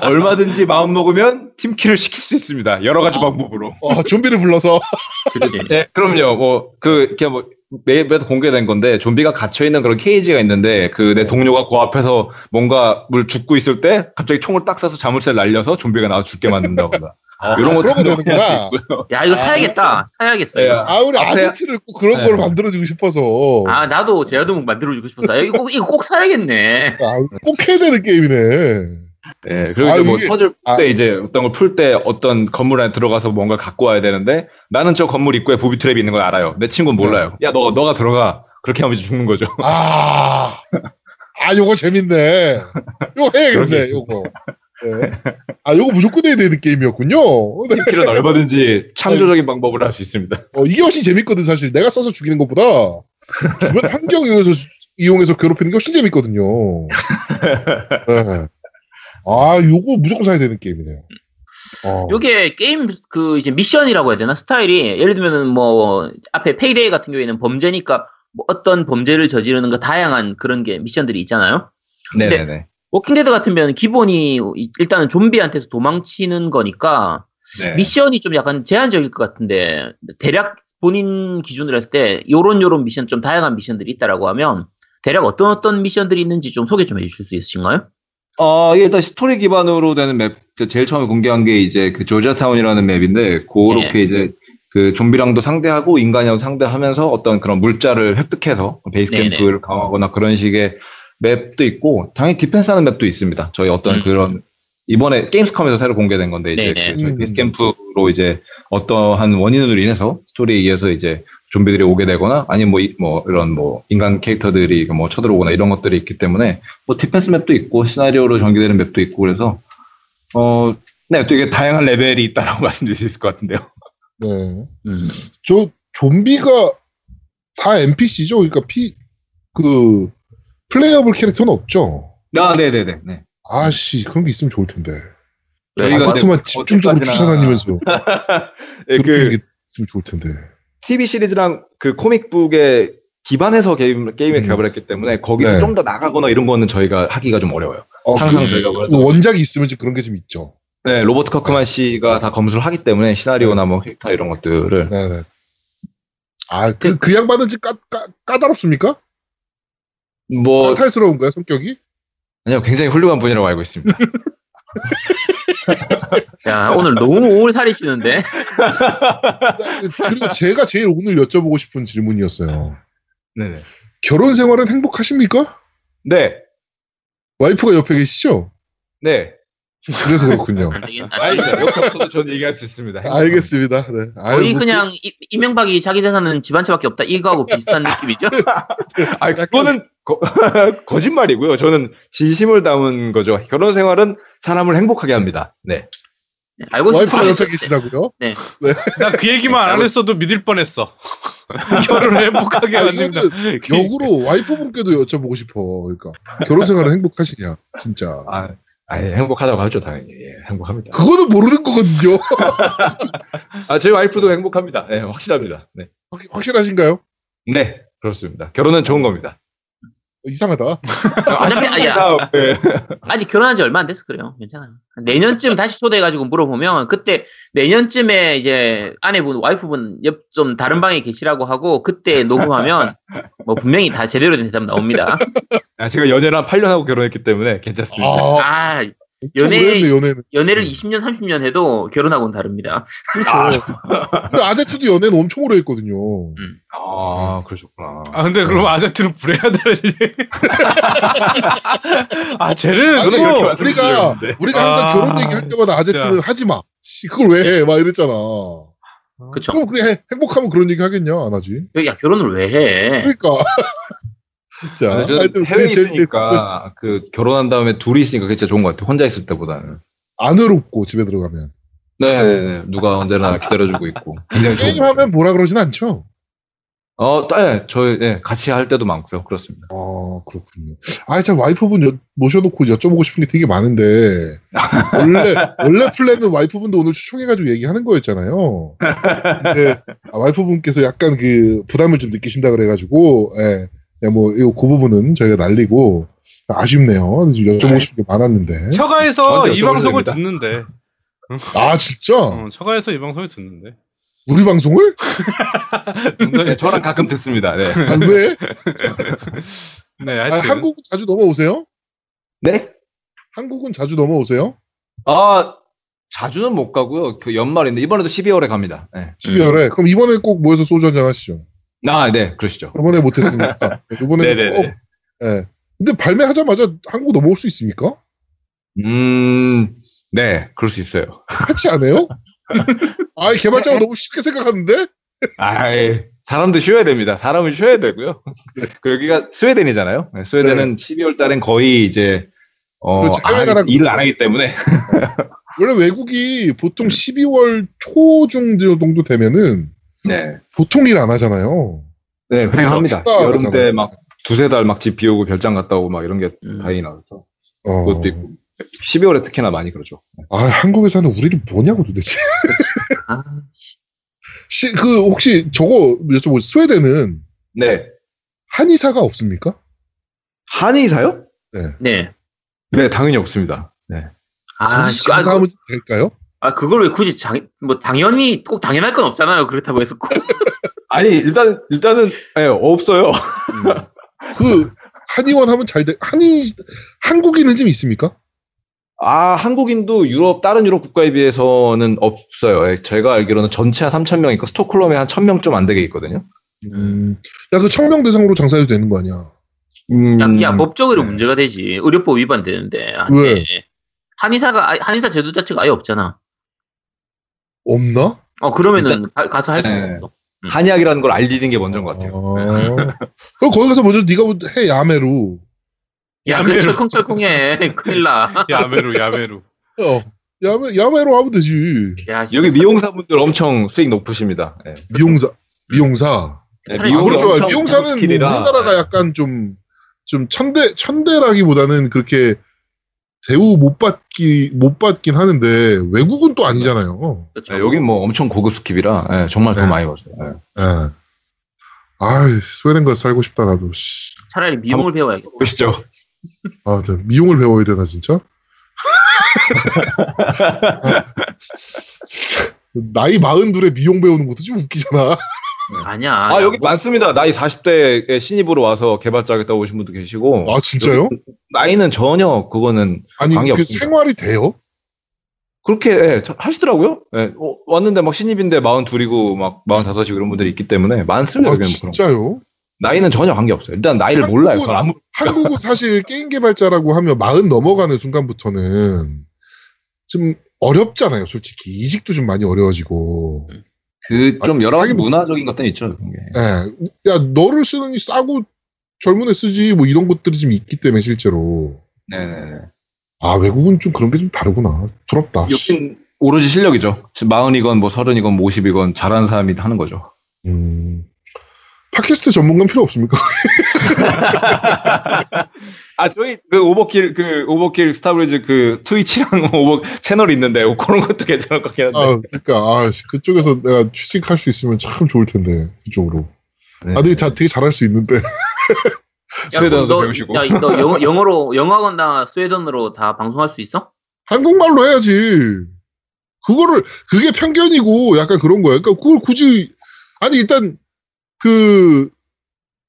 S4: 얼마든지 마음 먹으면 팀킬을 시킬 수 있습니다. 여러 가지
S1: 아.
S4: 방법으로.
S1: 어, 좀비를 불러서.
S3: 그치.
S4: 네, 그럼요. 뭐, 그, 이렇게 뭐, 매일매일 공개된 건데, 좀비가 gat혀있는 그런 케이지가 있는데, 그 내 동료가 그 앞에서 뭔가 물 죽고 있을 때, 갑자기 총을 딱 쏴서 자물쇠를 날려서 좀비가 나와 죽게 만든다거나.
S3: 아,
S4: 이런
S1: 그런 거
S4: 것도
S1: 되는구나.
S3: 야, 이거
S1: 아.
S3: 사야겠다. 사야겠어요.
S4: 네.
S1: 아, 우리
S4: 앞에-
S1: 아제트를 꼭 그런
S4: 네.
S1: 걸 만들어주고 싶어서.
S3: 아, 나도 제아도목 만들어주고 싶었어. 이거 꼭, 이거 꼭 사야겠네.
S1: 아, 꼭 해야 되는 게임이네.
S4: 네, 그리고
S1: 아,
S4: 이제 뭐
S1: 이게-
S4: 터질
S1: 아.
S4: 때 이제 어떤 걸 풀 때 어떤 건물 안에 들어가서 뭔가 갖고 와야 되는데, 나는 저 건물 입구에 부비 트랩이 있는 걸 알아요. 내 친구는 몰라요. 야, 너, 너가 들어가. 그렇게 하면 이제 죽는 거죠.
S1: 아, 아, 요거 재밌네. 요거 해야겠네. 요거. 네. (laughs) 아, 요거 무조건 해야 되는 게임이었군요. 네. (laughs)
S4: team kill은 얼마든지 창조적인 방법을 할수 있습니다.
S1: 어, 이게 훨씬 재밌거든, 사실. 내가 써서 죽이는 것보다 주변 환경 이용해서, 이용해서 괴롭히는 게 훨씬 재밌거든요. 네. (laughs) 아, 요거 무조건 사야 되는 게임이네요. 어.
S3: 요게 게임 그 이제 미션이라고 해야 되나 스타일이 예를 들면은 뭐 앞에 페이데이 같은 경우에는 범죄니까 뭐 어떤 범죄를 저지르는 거 다양한 그런 게 미션들이 있잖아요.
S4: 네네네.
S3: 워킹데드 같은 경우는 기본이 일단은 좀비한테서 도망치는 거니까
S4: 네.
S3: 미션이 좀 약간 제한적일 것 같은데 대략 본인 기준으로 했을 때 요런 요런 미션 좀 다양한 미션들이 있다라고 하면 대략 어떤 어떤 미션들이 있는지 좀 소개 좀 해주실 수 있으신가요?
S4: 어, 일단 스토리 기반으로 되는 맵, 그 제일 처음에 공개한 게 이제 그 조지아타운이라는 맵인데, 그렇게
S3: 네.
S4: 이제 그 좀비랑도 상대하고 인간이랑도 상대하면서 어떤 그런 물자를 획득해서 베이스. 캠프를 강화하거나 그런 식의 맵도 있고, 당연히 디펜스 하는 맵도 있습니다. 저희 어떤
S3: 음.
S4: 그런, 이번에 게임스컴에서 새로 공개된 건데, 이제
S3: 네네.
S4: 그 저희
S1: 음.
S4: 베이스 캠프로 이제 어떠한 원인으로 인해서 스토리에 의해서 이제 좀비들이 오게 되거나 아니면 뭐, 이- 뭐 이런 뭐 인간 캐릭터들이 뭐 쳐들어오거나 이런 것들이 있기 때문에 뭐 디펜스 맵도 있고 시나리오로 전개되는 맵도 있고 그래서 어, 네, 또 이게 다양한 레벨이 있다라고 (laughs) 말씀드릴 수 있을 것 같은데요.
S1: 네.
S3: 음.
S1: 저, 좀비가 다 NPC죠? 그러니까 피, 그, playable 캐릭터는 없죠?
S4: 아, 네, 네, 네. 네.
S1: 아씨, 그런 게 있으면 좋을 텐데.
S4: 저희가
S1: 아파트만
S4: 근데
S1: 집중적으로 쫓아다니면서. (laughs)
S4: 예,
S1: 그런 그게 있으면 좋을 텐데.
S4: TV 시리즈랑 그 comic book에 기반해서 게임, 게임을
S1: 음.
S4: 개발했기 때문에 거기서
S1: 네.
S4: 좀더 나가거나 이런 거는 저희가 하기가 좀 어려워요.
S1: 어,
S4: 항상
S1: 그,
S4: 저희가
S1: 그 원작이 있으면 좀 그런 게 좀 있죠.
S4: 네, 로버트 커크만 씨가 다 검수를 하기 때문에 시나리오나 뭐 캐릭터 이런 것들을
S1: 네 네. 아, 그, 그 양반은 좀 까, 까, 까다롭습니까?
S4: 뭐
S1: 까탈스러운가요, 성격이?
S4: 아니요, 굉장히 훌륭한 분이라고 알고 있습니다. (laughs)
S3: 야, 오늘 너무 오래 살이시는데?
S1: 그리고 제가 제일 오늘 여쭤보고 싶은 질문이었어요.
S4: 네네.
S1: 결혼 생활은 행복하십니까?
S4: 네.
S1: 와이프가 옆에 계시죠?
S4: 네.
S1: 그래서 그렇군요.
S4: 없어도 저는 얘기할 수 있습니다.
S1: 알겠습니다. 네. 아유,
S3: 거의
S1: 뭐
S3: 그냥 이, 이명박이 자기 재산은 집 한 채밖에 없다 이거하고 비슷한 느낌이죠? (laughs)
S4: 아, 그거는 거, (laughs) 거짓말이고요. 저는 진심을 담은 거죠. 결혼 생활은 사람을 행복하게 합니다. 네.
S3: 네, 알고
S1: 와이프가 옆에 계시다고요? (laughs)
S2: 나그 얘기만 안 했어도 믿을 뻔했어. 결혼을 행복하게
S1: 아,
S2: 만든다.
S1: 역으로 와이프분께도 여쭤보고 싶어. 그러니까 결혼 생활은 행복하시냐? 진짜.
S4: 아, 아니, 행복하다고 하죠, 당연히. 예, 행복합니다.
S1: 그거는 모르는 거거든요. (laughs)
S4: 아, 저희 와이프도 행복합니다. 네, 확실합니다. 네.
S1: 확- 확실하신가요?
S4: 네, 그렇습니다. 결혼은 좋은 겁니다.
S1: 이상하다.
S3: 어차피 아, 야,
S4: 아, 네.
S3: 아직 결혼한 지 얼마 안 됐어 그래요. 괜찮아요. 내년쯤 다시 초대해가지고 물어보면 그때 내년쯤에 이제 아내분 와이프분 옆 좀 다른 방에 계시라고 하고 그때 녹음하면 뭐 분명히 다 제대로 된 대답 나옵니다.
S4: 아, 제가 연애를 한 8년 하고 결혼했기 때문에 괜찮습니다.
S1: 아,
S3: 아
S1: 연애... 연애는.
S3: 연애를 20년 30년 해도 결혼하고는 다릅니다.
S1: 그렇죠. 근데 아제트도 연애는 엄청 오래 했거든요.
S4: 아, 그러셨구나.
S2: 아 근데 그럼 아제트는 불해야 되지. (laughs) 아 쟤는
S1: 아니,
S4: 말씀-
S1: 우리가. 우리가 항상
S2: 아,
S1: 결혼 얘기 할 때마다 아제트는. 하지 마. 씨, 그걸 왜 해? 막 이랬잖아.
S3: 그쵸?
S1: 그럼 해- 행복하면 그런 얘기 하겠냐? 안 하지.
S3: 야 결혼을 왜 해?
S1: 그러니까. 자,
S4: 근데 저는
S1: 하여튼 궁금했어요.
S4: 있으니까 그 결혼한 다음에 둘이 있으니까 그게 진짜 좋은 것 같아요. 혼자 있을 때보다는.
S1: 안 외롭고 집에 들어가면.
S4: 네, 네, 네. 누가 언제나 기다려주고 있고.
S1: 게임하면 뭐라 그러진 않죠?
S4: 어, 네, 저희 네, 같이 할 때도 많고요. 그렇습니다.
S1: 아, 그렇군요. 아, 참, 와이프분 여- 모셔놓고 여쭤보고 싶은 게 되게 많은데, 원래, 원래 플랜은 와이프분도 오늘 초청해가지고 얘기하는 거였잖아요. 근데, (laughs) 아, 와이프분께서 약간 그, 부담을 좀 느끼신다 그래가지고, 예, 예, 뭐, 이, 그 부분은 저희가 날리고, 아쉽네요. 지금 여쭤보고
S4: 네.
S1: 싶은 게 많았는데.
S2: 처가에서 이 방송을
S4: 됩니다.
S2: 듣는데. (laughs)
S1: 아, 진짜?
S2: 어, 처가에서 이 방송을 듣는데.
S1: 우리 방송을? (laughs)
S4: 네, 저랑 가끔 듣습니다. 네.
S1: 아, 왜? (laughs)
S2: 네,
S1: 아,
S2: 하여튼.
S1: 한국은 자주 넘어오세요?
S4: 네?
S1: 한국은 자주 넘어오세요?
S4: 아, 자주는 못 가고요. 그 연말인데 이번에도 12월에 갑니다. 네.
S1: 12월에. 그럼 이번에 꼭 모여서 소주 한잔 하시죠.
S4: 아, 네, 그러시죠.
S1: 이번에 못했으니까. (laughs) 이번에
S4: 네네네.
S1: 꼭. 예. 근데 발매하자마자 한국 넘어올 수 있습니까?
S4: 음, 네, 그럴 수 있어요.
S1: 하지 않아요? 아, 개발자가 너무 쉽게 생각하는데?
S4: 아이, 사람도 쉬어야 됩니다. 사람은 쉬어야 되고요. 그 여기가 스웨덴이잖아요. 네, 스웨덴은 12월 달엔 거의 이제 어,
S1: 그렇죠.
S4: 하기- 일을. 안 하기 때문에
S1: 원래 외국이 보통 12월 초중 정도 되면은
S4: 네,
S1: 보통 일 안 하잖아요.
S4: 네, 횡합니다. 여름. 때 막 두세 달 막 집 비우고 별장 갔다 오고 막 이런 게
S3: 음.
S4: 다행히 나와서
S1: 어.
S4: 그것도 있고 12월에 특히나 많이 그러죠.
S1: 아, 한국에 사는 우리를 뭐냐고 도대체.
S3: 아,
S1: 시, 그, 혹시 저거 여쭤보고 스웨덴은
S4: 네,
S1: 한의사가 없습니까?
S4: 한의사요?
S3: 네.
S4: 네, 당연히 없습니다. 네.
S3: 아,
S1: 굳이
S3: 그- 아,
S1: 될까요?
S3: 아, 그걸 왜 굳이 장, 뭐, 당연히, 꼭 당연할 건 없잖아요. 그렇다고 해서 꼭. (laughs)
S4: 아니 일단 일단은 네, 없어요. (laughs)
S1: 그, 한의원 하면 잘 돼. 한의, 한국인은 좀 있습니까?
S4: 아, 한국인도 유럽, 다른 유럽 국가에 비해서는 없어요. 예, 제가 알기로는 전체 한 3,000명 있고, 스톡홀름에 한 1,000명 좀 안 되게 있거든요.
S1: 음, 야, 그 청명 대상으로 장사해도 되는 거 아니야?
S4: 음,
S3: 야, 야, 법적으로
S4: 네.
S3: 문제가 되지. 의료법 위반되는데. 안
S1: 왜?
S3: 돼. 한의사가, 한의사 제도 자체가 아예 없잖아.
S1: 없나?
S3: 어, 그러면은 가, 가서 할 수가
S4: 네.
S3: 없어.
S4: 한의학이라는 걸 알리는 게 먼저인 것 같아요.
S1: 아. (laughs) 그럼 거기 가서 먼저 네가 해, 야매로.
S3: 야, 그
S2: 야매로.
S3: 철컹철컹해. (laughs) 큰일 나.
S2: 야매로 야매로.
S1: 어, 야매, 야매로 하면 되지.
S3: 야,
S4: 여기 미용사분들 엄청 수익 높으십니다. 예.
S1: 미용사, 미용사.
S4: 네,
S3: 차라리
S1: 아, 그렇죠. 미용사는 뭐
S4: 스킬이라.
S1: 우리나라가 약간 좀, 좀 천대, 천대라기보다는 그렇게 대우 못 받기, 못 받긴 하는데, 외국은 또 아니잖아요.
S3: 그렇죠.
S4: 네, 여긴 뭐 엄청 고급 스킬이라 예, 정말 돈
S1: 네.
S4: 많이 벌어요. 예.
S1: 예. 아 스웨덴 가서 살고 싶다, 나도. 씨.
S3: 차라리 미용을 배워야겠다.
S4: 보시죠.
S1: 아, 저 미용을 배워야 되나, 진짜? 진짜, (laughs) 나이 마흔 둘에 미용 배우는 것도 좀 웃기잖아.
S3: 아니야.
S4: 아,
S3: 야,
S4: 여기
S3: 뭐-
S4: 많습니다. 나이 40대에 신입으로 와서 개발자겠다 오신 분도 계시고.
S1: 아, 진짜요?
S4: 나이는 전혀 그거는
S1: 아니,
S4: 관계
S1: 그
S4: 없습니다.
S1: 생활이 돼요?
S4: 그렇게 예, 저- 하시더라고요. 예, 어, 왔는데 막 신입인데 42이고 막 45이고 이런 분들이 있기 때문에 많습니다.
S1: 아. 진짜요?
S4: 나이는 전혀 관계없어요. 일단 나이를 몰라요. 그건 아무
S1: 한국은 사실 게임 개발자라고 하면 마흔 넘어가는 순간부터는 좀 어렵잖아요, 솔직히. 이직도 좀 많이 어려워지고.
S4: 그 좀 여러 가지
S1: 뭐-
S4: 문화적인 것들이 있죠. 그런 게.
S1: 예. 야, 너를 쓰느니 싸고 젊은 애 쓰지, 뭐 이런 것들이 좀 있기 때문에 실제로.
S4: 네네네.
S1: 아, 외국은 좀 그런 게 좀 다르구나. 부럽다.
S4: 여긴 오로지 실력이죠. 40이건 뭐 30이건 뭐 50이건 잘하는 사람이 하는 거죠.
S1: 음. 팟캐스트 전문가는 필요 없습니까? (laughs)
S4: 아 저희 그 오버킬 그 오버킬 스타브리즈 그 트위치랑 (laughs) 오버 채널 이 있는데 그런 것도 괜찮을 것 같긴 한데.
S1: 아, 그러니까 아, 씨, 그쪽에서 내가 취직할 수 있으면 참 좋을 텐데 그쪽으로.
S4: 네.
S1: 아, 되게, 자, 되게 잘할 수 있는데. (laughs)
S4: 스웨덴어도
S3: 너,
S4: 배우시고.
S3: 야, 너 영어, 영어로 영어거나 스웨덴어로 다 방송할 수 있어?
S1: 한국말로 해야지. 그거를 그게 편견이고 약간 그런 거야. 그러니까 그걸 굳이 아니 일단 그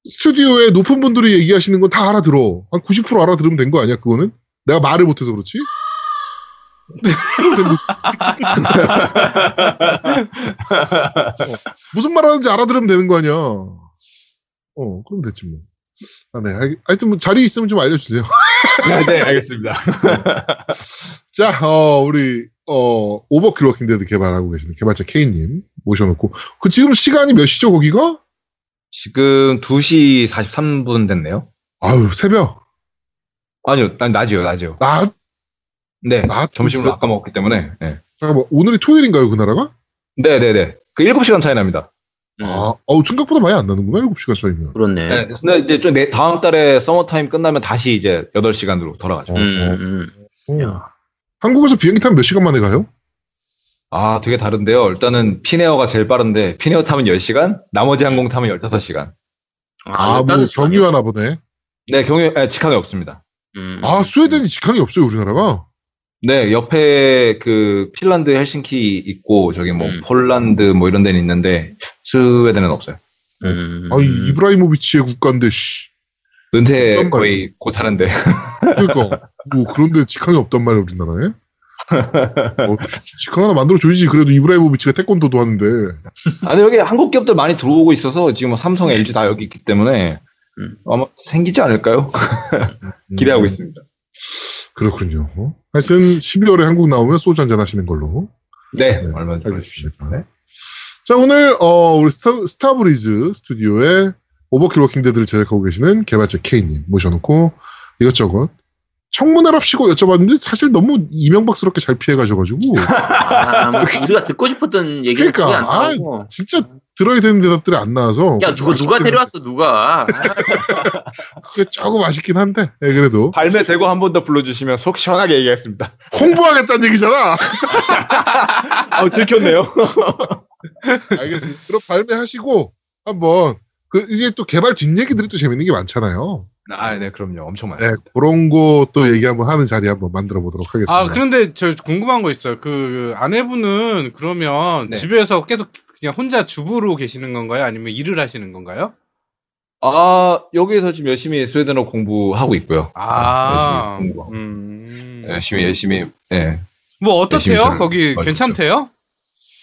S1: 스튜디오에 높은 분들이 얘기하시는 건 다 알아들어. 한 90% 알아들으면 된 거 아니야? 그거는 내가 말을 못해서 그렇지. 어, (laughs) 무슨 말 하는지 알아들으면 되는 거 아니야. 어, 그럼 됐지 뭐. 아, 네. 알- 하여튼 뭐 자리 있으면 좀 알려주세요. (laughs)
S4: 네, 네, 알겠습니다. (laughs)
S1: 자, 어, 우리, 어, 오버킬 워킹 데드 개발하고 계시는 개발자 K님 모셔놓고. 그 지금 시간이 몇 시죠, 거기가?
S4: 지금 2시 43분 됐네요.
S1: 아유, 새벽.
S4: 아니요, 난 낮이요, 낮이요.
S1: 나,
S4: 네,
S1: 낮?
S4: 점심을 아까 먹었기 때문에. 네,
S1: 잠깐만, 오늘이 토요일인가요, 그 나라가?
S4: 네, 네. 네. 그 7시간 차이 납니다.
S1: 아, 어우, 생각보다 많이 안 나는구나, 7시간 차이면.
S3: 그렇네.
S4: 네, 근데 이제 좀 내- 다음 달에 서머타임 끝나면 다시 이제 8시간으로 돌아가죠.
S1: 어,
S3: 음, 음.
S1: 어. 한국에서 비행기 타면 몇 시간 만에 가요?
S4: 아, 되게 다른데요. 일단은 피네어가 제일 빠른데 피네어 타면 10시간, 나머지 항공 타면 15시간.
S1: 아, 뭐,
S3: 15 시간이요?
S1: 경유하나 보네.
S4: 네, 경유, 에, 직항이 없습니다.
S3: 음.
S1: 아, 스웨덴이 직항이 없어요, 우리나라가.
S4: 네, 옆에 그 핀란드 헬싱키 있고 저기 뭐
S3: 음.
S4: 폴란드 뭐 이런 데는 있는데 스웨덴은 없어요.
S3: 음.
S1: 아, 이 이브라히모비치의 국가인데, 씨.
S4: 은퇴 거의 곧 하는데.
S1: 그러니까. 뭐, 그런데 직항이 없단 말이야, 우리나라에. 어, (laughs) 직항 하나 만들어 줘야지. 그래도 이브라이모비치가 태권도도 하는데.
S4: 아니 여기 한국 기업들 많이 들어오고 있어서 지금 뭐 삼성, LG 다 여기 있기 때문에
S3: 음.
S4: 아마 생기지 않을까요? (laughs) 기대하고
S1: 음,
S4: 있습니다.
S1: 그렇군요. 하여튼 12월에 한국 나오면 소주 한잔 하시는 걸로.
S4: 네,
S1: 네,
S4: 얼마
S1: 알겠습니다.
S4: 네.
S1: 자, 오늘, 어, 우리 스타, 스타브리즈 스튜디오에 오버킬 워킹데드를 제작하고 계시는 개발자 K님 모셔놓고 이것저것 청문회랍시고 여쭤봤는데 사실 너무 이명박스럽게 잘 피해가셔가지고 (laughs)
S3: 아, 뭐 우리가 듣고 싶었던 얘기는
S1: 그러니까,
S3: 안 나오고.
S1: 진짜 들어야 되는 대답들이 안 나와서
S3: 야, 누가, 누가 데려왔어, 누가. (laughs)
S1: 그게 조금 아쉽긴 한데 예, 그래도
S4: 발매 되고 한 번 더 불러주시면 속 시원하게 얘기하겠습니다.
S1: 홍보하겠다는 얘기잖아 (laughs)
S4: 아, 들켰네요.
S1: 알겠습니다 그럼 발매하시고 한번 그 이게 또 개발 뒷얘기들이 또 재밌는 게 많잖아요
S4: 아, 네, 그럼요. 엄청
S1: 네
S4: 많습니다.
S1: 그런 거 또 얘기 한번 하는 자리 한번 만들어 보도록 하겠습니다
S2: 아 그런데 저 궁금한 거 있어요. 그 아내분은 그러면
S4: 네.
S2: 집에서 계속 그냥 혼자 주부로 계시는 건가요? 아니면 일을 하시는 건가요?
S4: 아, 여기서 지금 열심히 스웨덴어 공부하고 있고요.
S2: 아,
S4: 열심히 공부하고.
S2: 음.
S4: 열심히, 열심히, 네.
S2: 뭐 어떻대요? 거기 괜찮대요?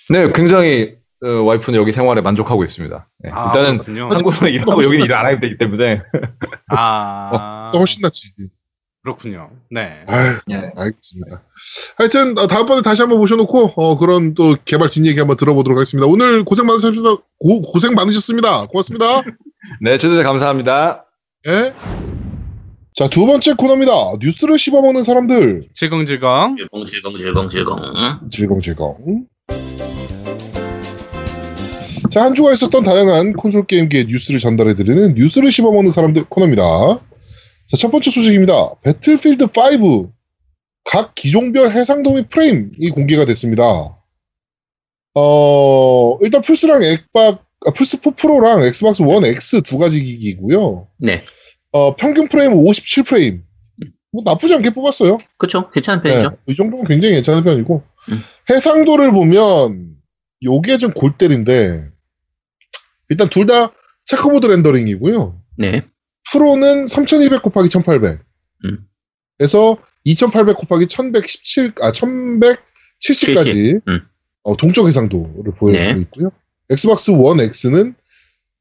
S4: 네, 굉장히 어, 와이프는 여기 생활에 만족하고 있습니다. 네,
S2: 아,
S4: 일단은
S2: 그렇군요.
S4: 한국에서 일하고 여기는 일 안 하게 되기 때문에.
S2: 아, (laughs)
S1: 또 훨씬 낫지
S2: 그렇군요. 네.
S1: 아유
S4: 네.
S1: 알겠습니다. 하여튼 어, 다음번에 다시 한번 모셔놓고 어, 그런 또 개발 뒷얘기 한번 들어보도록 하겠습니다. 오늘 고생 많으셨습니다. 고, 고생 많으셨습니다. 고맙습니다. (laughs)
S4: 네, 초대해 감사합니다.
S1: 예. 자, 두 번째 코너입니다. 뉴스를 씹어먹는 사람들.
S2: 질겅질겅.
S3: 질겅, 질겅, 질겅, 질겅.
S1: 질겅질겅. 자, 한 주간 있었던 다양한 콘솔 게임기의 뉴스를 전달해드리는 뉴스를 씹어먹는 사람들 코너입니다. 자, 첫 번째 소식입니다. 배틀필드 5. 각 기종별 해상도 및 프레임이 공개가 됐습니다. 어, 일단 플스랑 엑박, 아, 플스4 프로랑 엑스박스 원 X 두 가지 기기고요.
S3: 네.
S1: 어, 평균 프레임은 57프레임. 뭐 나쁘지 않게 뽑았어요.
S3: 그쵸. 괜찮은 편이죠.
S1: 네, 이 정도면 굉장히 괜찮은 편이고
S3: 음.
S1: 해상도를 보면 요게 좀 골때리는데 일단 둘 다 checkerboard rendering이고요.
S3: 네.
S1: 프로는 3200 곱하기 1800
S3: 음.
S1: 에서 2800 곱하기 1117, 아, 70까지
S3: 70, 음.
S1: 어, 동적 해상도를 보여주고
S3: 네.
S1: 있고요. 엑스박스 원 X는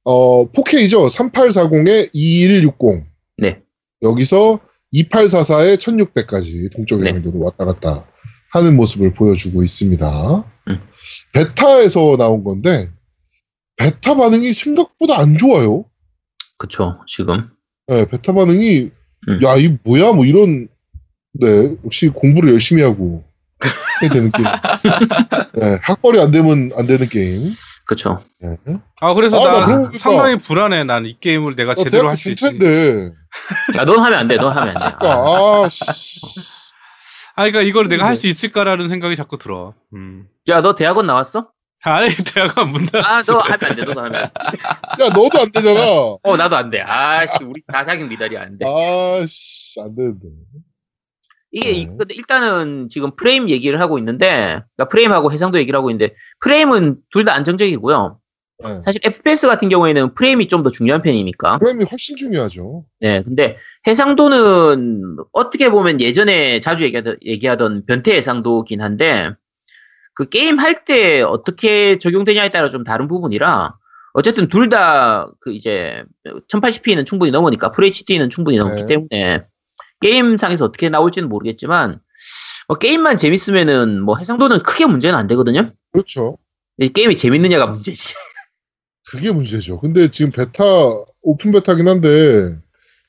S1: 어, 4K죠. 3840에 2160.
S3: 네.
S1: 여기서 2844에 1600까지 동적
S3: 네.
S1: 해상도로 왔다 갔다 하는 모습을 보여주고 있습니다.
S3: 음.
S1: 베타에서 나온 건데 베타 반응이 생각보다 안 좋아요.
S3: 그쵸, 지금.
S1: 네, 베타 반응이
S3: 음.
S1: 야, 이 뭐야? 뭐 이런 네, 역시 공부를 열심히 하고 해야 되는 게임. (laughs) 네, 학벌이 안 되면 안 되는 게임.
S3: 그쵸.
S1: 네.
S2: 아 그래서
S1: 아, 나
S2: 나 상당히 불안해. 난 이 게임을 내가
S1: 어,
S2: 제대로 할 수 있지.
S1: 중퇴인데.
S3: 야, 넌 하면 안 돼, 넌 하면 안 돼. 아,
S1: 그러니까 아, 씨.
S2: 아 그러니까 이걸 내가
S1: 네.
S2: 할수 있을까라는 생각이 자꾸 들어. 음.
S3: 야, 너 대학원 나왔어?
S2: 아니 대학가 문 닫.
S3: 아, 너 하면 안 돼, 너도 하면. 안 돼.
S1: 야, 너도 안 되잖아.
S3: 어, 나도 안 돼. 아씨, 우리 다 자기 미달이 안 돼.
S1: 아, 씨, 안 되는데.
S3: 이게 이-
S1: 네.
S3: 근데 일단은 지금 프레임 얘기를 하고 있는데, 그러니까 프레임하고 해상도 얘기를 하고 있는데, 프레임은 둘 다 안정적이고요.
S1: 네.
S3: 사실 FPS 같은 경우에는 프레임이 좀 더 중요한 편이니까.
S1: 프레임이 훨씬 중요하죠.
S3: 네, 근데 해상도는 어떻게 보면 예전에 자주 얘기하던, 얘기하던 변태 해상도긴 한데, 그 게임 할 때 어떻게 적용되냐에 따라 좀 다른 부분이라, 어쨌든 둘 다 그 이제 1080p는 충분히 넘으니까 FHD는 충분히 넘기
S1: 네.
S3: 때문에 게임상에서 어떻게 나올지는 모르겠지만 뭐 게임만 재밌으면은 뭐 해상도는 크게 문제는 안 되거든요.
S1: 그렇죠.
S3: 이 게임이 재밌느냐가 문제지. (laughs)
S1: 그게 문제죠. 근데 지금 베타, 오픈 베타긴 한데,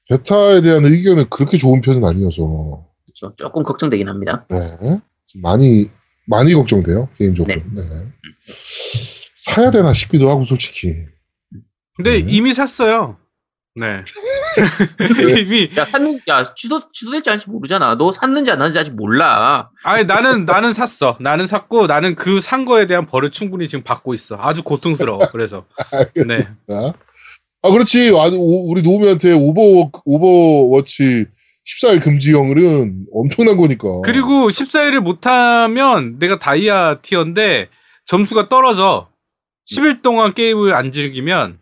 S1: 베타에 대한 의견은 그렇게 좋은 편은 아니어서,
S3: 그렇죠. 조금 걱정되긴 합니다.
S1: 네. 좀 많이, 많이 걱정돼요. 개인적으로. 네. 사야 되나 싶기도 하고, 솔직히.
S2: 근데
S1: 네.
S2: 이미 샀어요. 네. (laughs) 이미
S3: 야 샀는 야 취소 취소될지 않을지 모르잖아. 너 샀는지 안 샀는지 아직 몰라.
S2: 아니 나는 나는 샀어. 나는 샀고 나는 그 산 거에 대한 벌을 충분히 지금 받고 있어. 아주 고통스러워. 그래서 네.
S1: 자. 아, 그렇지. 아, 오- 우리 노우미한테 오버, 오버워치 14일 금지형은 엄청난 거니까.
S2: 그리고 14일을 못하면 내가 다이아 tier인데 점수가 떨어져. 10일 동안 게임을 안 즐기면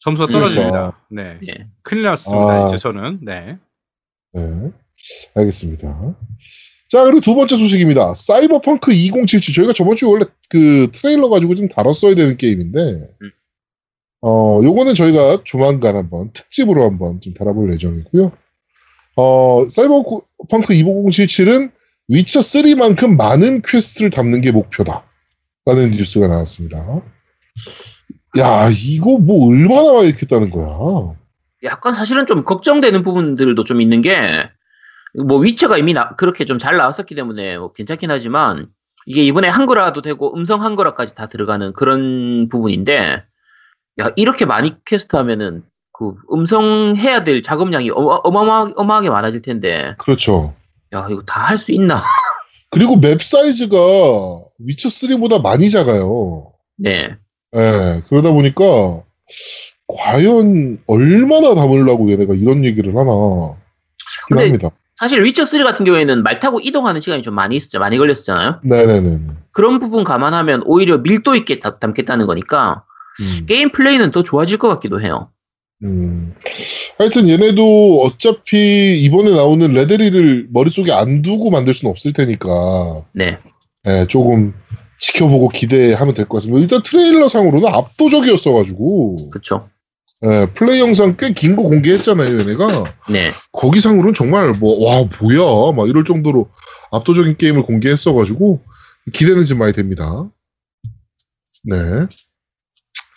S2: 점수가
S3: 음.
S2: 떨어집니다. 네.
S3: 네.
S2: 큰일 났습니다.
S1: 아.
S2: 이제 저는. 네.
S1: 네. 알겠습니다. 자, 그리고 두 번째 소식입니다. 사이버펑크 2077. 저희가 저번 주에 원래 그 트레일러 가지고 좀 다뤘어야 되는 게임인데,
S3: 음.
S1: 어, 요거는 저희가 조만간 한번 특집으로 한번 좀 다뤄볼 예정이고요. 어, 사이버펑크 2077은 위쳐 3만큼 많은 quest를 담는 게 목표다. 라는 뉴스가 나왔습니다. 야, 이거 뭐 얼마나 많이 했겠다는 거야.
S3: 약간 사실은 좀 걱정되는 부분들도 좀 있는 게, 뭐, 위쳐가 이미 나- 그렇게 좀 잘 나왔었기 때문에 뭐 괜찮긴 하지만, 이게 이번에 한글화도 되고 음성 한글화까지 다 들어가는 그런 부분인데, 야, 이렇게 많이 퀘스트 하면은, 그 음성 해야 될 작업량이 어마, 어마어마- 어마하게 많아질 텐데,
S1: 그렇죠.
S3: 야, 이거 다 할 수 있나? (laughs)
S1: 그리고 map 사이즈가 위쳐 3보다 많이 작아요.
S3: 네.
S1: 예, 그러다 보니까 과연 얼마나 담으려고 얘네가 이런 얘기를 하나
S3: 근데
S1: 합니다.
S3: 사실 위쳐 3 같은 경우에는 말 타고 이동하는 시간이 좀 많이 있었죠. 많이 걸렸었잖아요.
S1: 네네네.
S3: 그런 부분 감안하면 오히려 밀도 있게 담- 담겠다는 거니까
S1: 음,
S3: 게임 플레이는 더 좋아질 것 같기도 해요.
S1: 음. 하여튼 얘네도 어차피 이번에 나오는 레데리를 머릿속에 안 두고 만들 수는 없을 테니까
S3: 네.
S1: 예, 조금 지켜보고 기대하면 될 것 같습니다. 일단 트레일러 상으로는 압도적이었어가지고
S3: 그쵸.
S1: 예, 플레이 영상 꽤 긴 거 공개했잖아요 얘네가
S3: 네.
S1: 거기 상으로는 정말 뭐 와 뭐야 막 이럴 정도로 압도적인 게임을 공개했어가지고 기대는 좀 많이 됩니다. 네.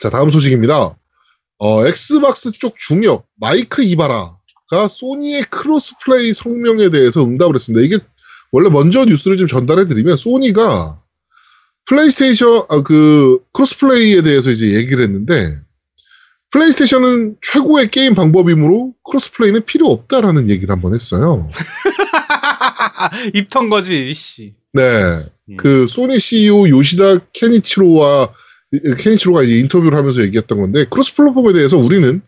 S1: 자 다음 소식입니다. 어 엑스박스 쪽 중역 마이크 이바라가 소니의 crossplay 성명에 대해서 응답을 했습니다. 이게 원래 먼저 뉴스를 좀 전달해 드리면 소니가 플레이스테이션 아, 그 crossplay에 대해서 이제 얘기를 했는데 플레이스테이션은 최고의 게임 방법이므로 crossplay는 필요 없다라는 얘기를 한번 했어요. (laughs)
S2: 입 턴 거지, 이씨.
S1: 네.
S2: 음.
S1: 그 소니 CEO 요시다 케니치로와 케니치로가 이제 인터뷰를 하면서 얘기했던 건데 cross platform에 대해서 우리는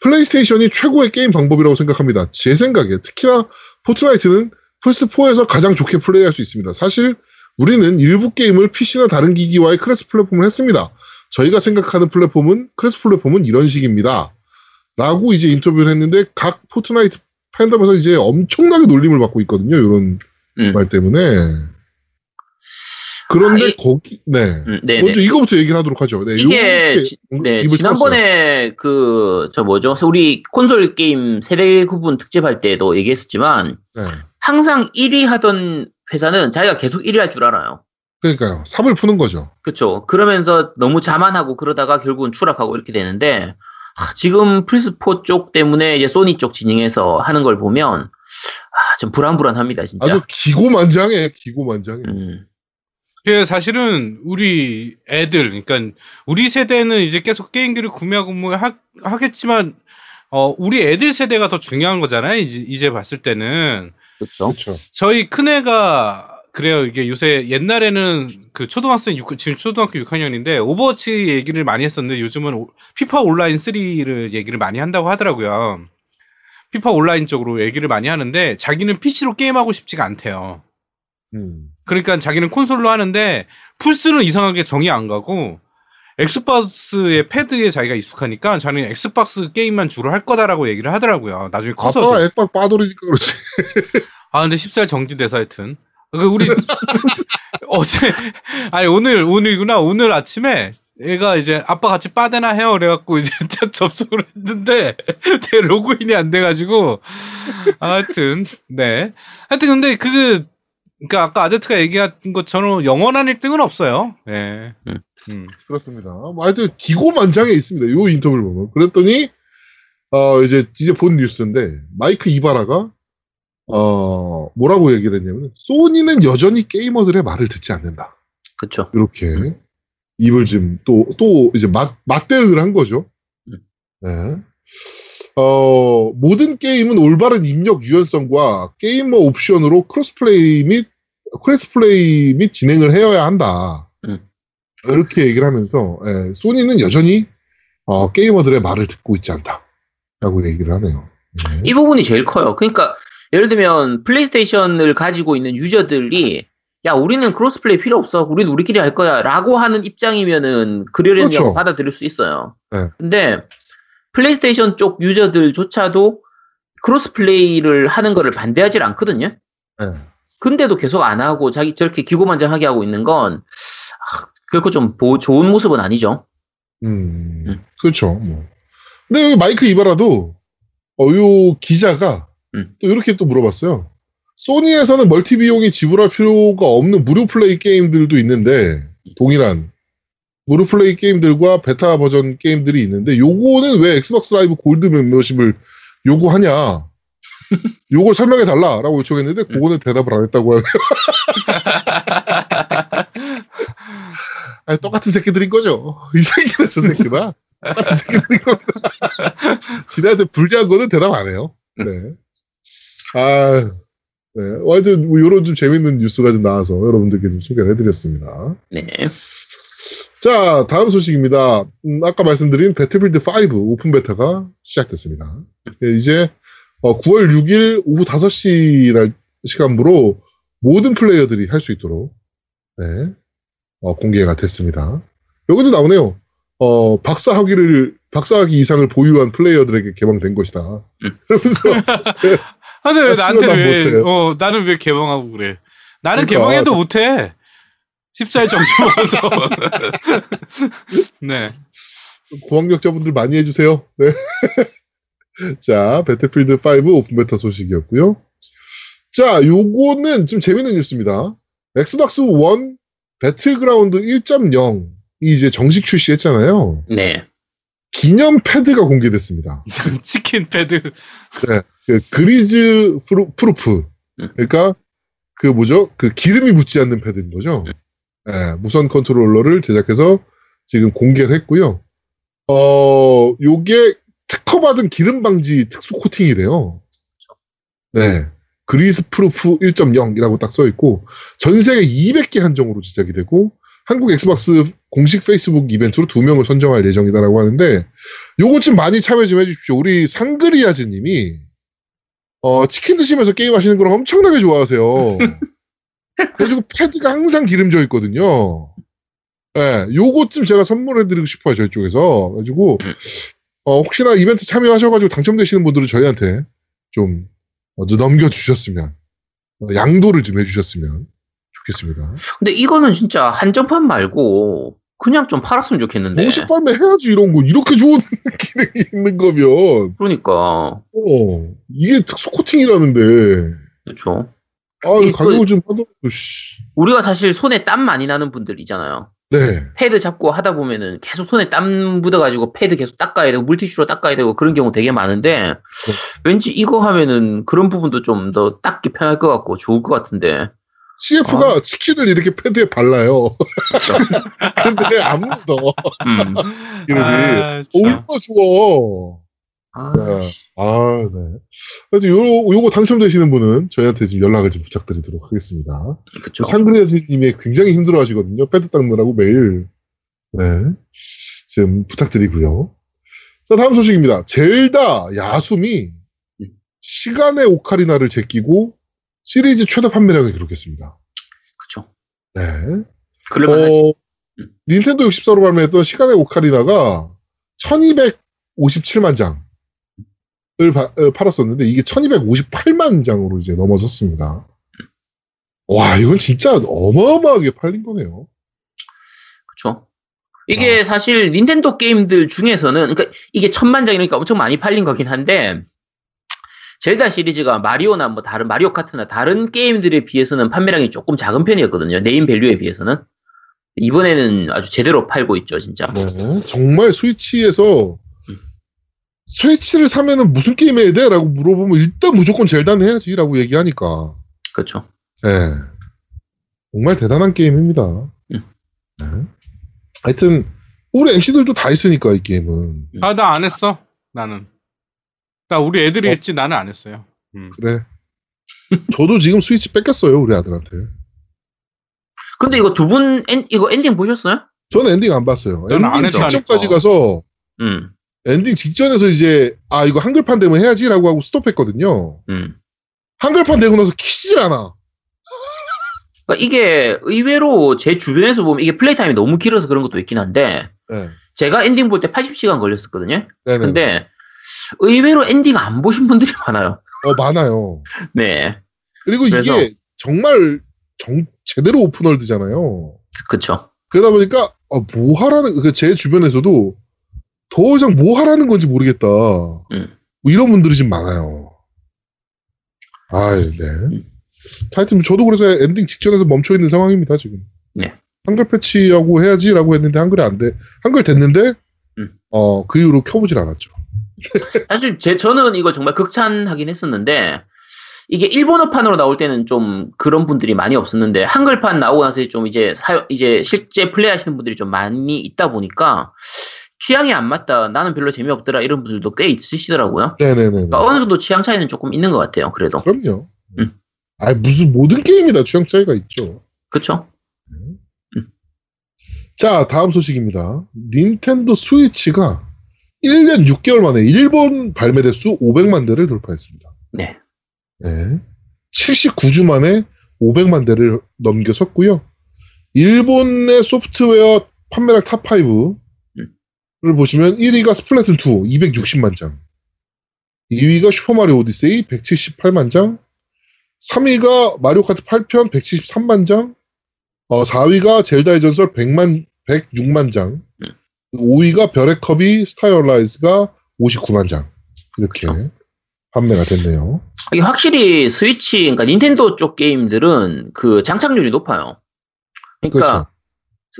S1: 플레이스테이션이 최고의 게임 방법이라고 생각합니다. 제 생각에 특히나 포트나이트는 플스4에서 가장 좋게 플레이할 수 있습니다. 사실 우리는 일부 게임을 PC나 다른 기기와의 cross platform을 했습니다. 저희가 생각하는 플랫폼은 cross platform은 이런 식입니다. 라고 이제 인터뷰를 했는데 각 포트나이트 팬덤에서 이제 엄청나게 놀림을 받고 있거든요. 이런
S3: 음.
S1: 말 때문에. 그런데
S3: 아, 이-
S1: 거기 네.
S3: 음.
S1: 먼저 이거부터 얘기를 하도록 하죠. 네,
S3: 이게 지-
S1: 음,
S3: 네, 지난번에 그 저 뭐죠? 우리 콘솔 게임 세대 구분 특집할 때도 얘기했었지만.
S1: 네.
S3: 항상 1위 하던 회사는 자기가 계속 1위 할 줄 알아요.
S1: 그러니까요. 삽을 푸는 거죠.
S3: 그렇죠. 그러면서 너무 자만하고 그러다가 결국은 추락하고 이렇게 되는데 아, 지금 플스4 쪽 때문에 이제 소니 쪽 진행해서 하는 걸 보면 아, 좀 불안불안합니다, 진짜.
S1: 아주 기고만장해. 기고만장해.
S3: 음,
S2: 그 사실은 우리 애들, 그러니까 우리 세대는 이제 계속 게임기를 구매하고 뭐 하, 하겠지만 어 우리 애들 세대가 더 중요한 거잖아요. 이제, 이제 봤을 때는
S3: 그렇죠.
S1: 그렇죠.
S2: 저희 큰 애가 그래요. 이게 요새 옛날에는 그 초등학생 6, 지금 초등학교 6학년인데 오버워치 얘기를 많이 했었는데 요즘은 오- 피파 온라인 3를 얘기를 많이 한다고 하더라고요. 피파 온라인 쪽으로 얘기를 많이 하는데 자기는 PC로 게임하고 싶지가 않대요.
S1: 음.
S2: 그러니까 자기는 콘솔로 하는데 플스는 이상하게 정이 안 가고 엑스박스의 패드에 자기가 익숙하니까 자기는 엑스박스 게임만 주로 할 거다라고 얘기를 하더라고요. 나중에 커서도.
S1: 아빠가 액박 빠돌이니까 그렇지. (laughs)
S2: 아 근데 10살 정지돼서 하여튼 그 우리 (laughs) 어제 아니 오늘 오늘구나 오늘 아침에 얘가 이제 아빠 같이 빠데나 해요 그래갖고 이제 (laughs) 접속을 했는데 내 로그인이 안 돼가지고 하여튼 네 하여튼 근데 그 그러니까 아까 아제트가 얘기한 것처럼 영원한 1등은 없어요 예
S3: 음.
S2: 음.
S1: 그렇습니다. 뭐 하여튼 기고만장해 있습니다. 요 인터뷰를 보면. 그랬더니 어 이제 이제 본 뉴스인데 마이크 이바라가 어 뭐라고 얘기를 했냐면 소니는 여전히 게이머들의 말을 듣지 않는다.
S3: 그렇죠.
S1: 이렇게 입을 좀또또 이제 맞 맞대응을 한 거죠.
S3: 음.
S1: 네. 어 모든 게임은 올바른 입력 유연성과 게이머 옵션으로 crossplay 및 crossplay 및 진행을 해야 한다.
S3: 음.
S1: 이렇게 얘기를 하면서 예, 소니는 여전히 어, 게이머들의 말을 듣고 있지 않다라고 얘기를 하네요. 네.
S3: 이 부분이 제일 커요. 그러니까 예를 들면 플레이스테이션을 가지고 있는 유저들이 야 우리는 crossplay 필요 없어. 우리는 우리끼리 할 거야라고 하는 입장이면은 그러려니 하고
S1: 그렇죠.
S3: 받아들일 수 있어요.
S1: 네.
S3: 근데 플레이스테이션 쪽 유저들조차도 cross play를 하는 거를 반대하지 않거든요.
S1: 네.
S3: 근데도 계속 안 하고 자기 저렇게 기고만장하게 하고 있는 건 아, 결코 좀 보- 좋은 모습은 아니죠.
S1: 음,
S3: 음.
S1: 그렇죠. 뭐. 근데 여기 마이크 이바라도 어, 요 기자가
S3: 음.
S1: 또 이렇게 또 물어봤어요. 소니에서는 멀티 비용이 지불할 필요가 없는 무료 플레이 게임들도 있는데 동일한 무료 플레이 게임들과 베타 버전 게임들이 있는데 요거는 왜 엑스박스 라이브 골드 멤버십을 요구하냐? (laughs) 요걸 설명해 달라라고 요청했는데 그거는 대답을 안 했다고 하네요. (laughs) 아니, 똑같은 새끼들인 거죠. 이 새끼나 저 새끼나 똑같은 새끼들인 겁니다. (laughs) 지네한테 불리한 거는 대답 안 해요. 네. 아, 네. 하여튼 뭐 이런 좀 재밌는 뉴스가 좀 나와서 여러분들께 좀 소개를 해드렸습니다.
S3: 네.
S1: 자, 다음 소식입니다. 음, 아까 말씀드린 배틀필드 5 오픈 베타가 시작됐습니다. 예, 이제 어, 9월 6일 오후 5시 날 시간부로 모든 플레이어들이 할 수 있도록 네, 어, 공개가 됐습니다. 여기도 나오네요. 어, 박사 학위를 박사 학위 이상을 보유한 플레이어들에게 개방된 것이다.
S3: 음. (laughs)
S1: 그러면서
S2: 아, 근데 왜
S1: 아,
S2: 나한테
S1: 씨발, 난
S2: 왜. 어, 나는 왜 개방하고 그래? 나는
S1: 그러니까.
S2: 개방해도 못해. 14일 정지 먹어서. 네.
S1: 고학력자분들 많이 해주세요. 네. (laughs) 자, 배틀필드 5 오픈 베타 소식이었고요. 자, 요거는 좀 재밌는 뉴스입니다. 엑스박스 1 배틀그라운드 1.0이 이제 정식 출시했잖아요.
S3: 네.
S1: 기념 패드가 공개됐습니다. (laughs)
S2: 치킨 패드.
S1: 그 grease proo, proof.
S3: 음.
S1: 그러니까 그 뭐죠? 그 기름이 묻지 않는 패드인 거죠. 예, 무선 컨트롤러를 제작해서 지금 공개를 했고요. 어, 요게 특허받은 기름 방지 특수 코팅이래요. 네. grease proof 1.0이라고 딱 써 있고 전 세계 200개 한정으로 제작이 되고 한국 엑스박스 공식 페이스북 이벤트로 두 명을 선정할 예정이다라고 하는데 요거 좀 많이 참여 좀 해주십시오. 우리 상그리아즈 님이 어, 치킨 드시면서 게임 하시는 걸 엄청나게 좋아하세요. (laughs) 그래가지고 패드가 항상 기름져 있거든요. 예, 요거 좀 제가 선물해드리고 싶어요, 저희 쪽에서. 그래가지고, 어, 혹시나 이벤트 참여하셔가지고 당첨되시는 분들은 저희한테 좀, 어, 좀 넘겨주셨으면, 어, 양도를 좀 해주셨으면 좋겠습니다.
S3: 근데 이거는 진짜 한정판 말고 그냥 좀 팔았으면 좋겠는데.
S1: 공식 발매 해야지 이런 거 이렇게 좋은 (laughs) 기능이 있는 거면
S3: 그러니까
S1: 어 이게 특수 코팅이라는데
S3: 그렇죠.
S1: 아 가격을 좀 하더라도 씨.
S3: 우리가 사실 손에 땀 많이 나는 분들이잖아요.
S1: 네
S3: 패드 잡고 하다 보면은 계속 손에 땀 묻어가지고 패드 계속 닦아야 되고 물티슈로 닦아야 되고 그런 경우 되게 많은데 왠지 이거 하면은 그런 부분도 좀 더 닦기 편할 것 같고 좋을 것 같은데
S1: CF가
S3: 아.
S1: 치킨을 이렇게 패드에 발라요. (laughs) 근데 안 묻어
S3: 음.
S1: 이름이
S2: 아.
S1: 얼마나 좋아.
S3: 아,
S1: 네. 아, 네. 그래서 요, 요거 당첨되시는 분은 저희한테 좀 연락을 좀 부탁드리도록 하겠습니다.
S3: 그쵸.
S1: 상그레즈님이 굉장히 힘들어 하시거든요. 패드 닦느라고 매일. 네. 지금 부탁드리고요. 자, 다음 소식입니다. 젤다 야숨이 시간의 오카리나를 제끼고 시리즈 최대 판매량을 기록했습니다.
S3: 그쵸.
S1: 네. 어, 닌텐도 64로 발매했던 시간의 오카리나가 1257만 장을 바- 어, 팔았었는데 이게 1258만 장으로 이제 넘어섰습니다. 와, 이건 진짜 어마어마하게 팔린 거네요.
S3: 그쵸. 이게 사실 닌텐도 게임들 중에서는 그러니까 이게 천만 장이니까 엄청 많이 팔린 거긴 한데 젤다 시리즈가 마리오나 뭐 다른 마리오 카트나 다른 게임들에 비해서는 판매량이 조금 작은 편이었거든요. name value에 비해서는. 이번에는 아주 제대로 팔고 있죠, 진짜.
S1: 네, 정말 스위치에서 스위치를 사면은 무슨 게임 해야 돼? 라고 물어보면 일단 무조건 젤다는 해야지 라고 얘기하니까
S3: 그렇죠.
S1: 네. 정말 대단한 게임입니다.
S3: 음.
S1: 네. 하여튼 우리 MC들도 다 있으니까 이 게임은
S2: 아, 나 안 했어. 나는. 나 우리 애들이
S1: 어.
S2: 했지 나는 안 했어요. 음.
S1: 그래. 저도 지금 스위치 뺏겼어요 우리 아들한테.
S3: 근데 이거 두 분 이거 엔딩 보셨어요?
S1: 저는 엔딩 안 봤어요.
S2: 저는 안
S1: 엔딩. 직전까지 가서
S3: 음.
S1: 엔딩 직전에서 이제 아 이거 한글판 되면 해야지라고 하고 스톱했거든요.
S3: 음.
S1: 한글판 되고 나서 키질 않아.
S3: 그러니까 이게 의외로 제 주변에서 보면 이게 play time이 너무 길어서 그런 것도 있긴 한데
S1: 네.
S3: 제가 엔딩 볼 때 80시간 걸렸었거든요.
S1: 네네.
S3: 근데 의외로 엔딩 안 보신 분들이 (laughs) 많아요.
S1: 어 많아요.
S3: 네.
S1: 그리고
S3: 그래서-
S1: 이게 정말 정, 제대로 open world잖아요.
S3: 그쵸.
S1: 그러다 보니까 아, 뭐 하라는 그 제 주변에서도 더 이상 뭐 하라는 건지 모르겠다.
S3: 음.
S1: 뭐 이런 분들이 지금 많아요. 아, 네. 하여튼 저도 그래서 엔딩 직전에서 멈춰 있는 상황입니다 지금.
S3: 네.
S1: 한글 패치하고 해야지라고 했는데 한글이 안 돼. 한글 됐는데
S3: 음.
S1: 어그 이후로 켜보질 않았죠. (laughs)
S3: 사실 제 저는 이거 정말 극찬하긴 했었는데 이게 일본어판으로 나올 때는 좀 그런 분들이 많이 없었는데 한글판 나오고 나서 좀 이제 사 이제 실제 플레이하시는 분들이 좀 많이 있다 보니까 취향이 안 맞다 나는 별로 재미없더라 이런 분들도 꽤 있으시더라고요.
S1: 네네네.
S3: 그러니까 어느 정도 취향 차이는 조금 있는 것 같아요. 그래도
S1: 그럼요.
S3: 음.
S1: 아 무슨 모든 게임이 다 취향 차이가 있죠.
S3: 그렇죠.
S1: 자, 다음 소식입니다. 닌텐도 스위치가 1년 6개월 만에 일본 발매 대수 500만 대를 돌파했습니다.
S3: 네.
S1: 네. 79주 만에 500만 대를 넘겨섰고요. 일본의 소프트웨어 판매량 top 5 를 보시면 1위가 스플래툰 2 260만 장. 2위가 슈퍼마리오 오디세이 178만 장. 3위가 마리오 카트 8편 173만 장. 어, 4위가 젤다의 전설 100만 106만 장.
S3: 음.
S1: 5위가 별의 컵이 스타일라이즈가 59만 장. 이렇게
S3: 그렇죠.
S1: 판매가 됐네요.
S3: 이게 확실히 스위치 그러니까 닌텐도 쪽 게임들은 그 장착률이 높아요. 그러니까
S1: 그렇죠.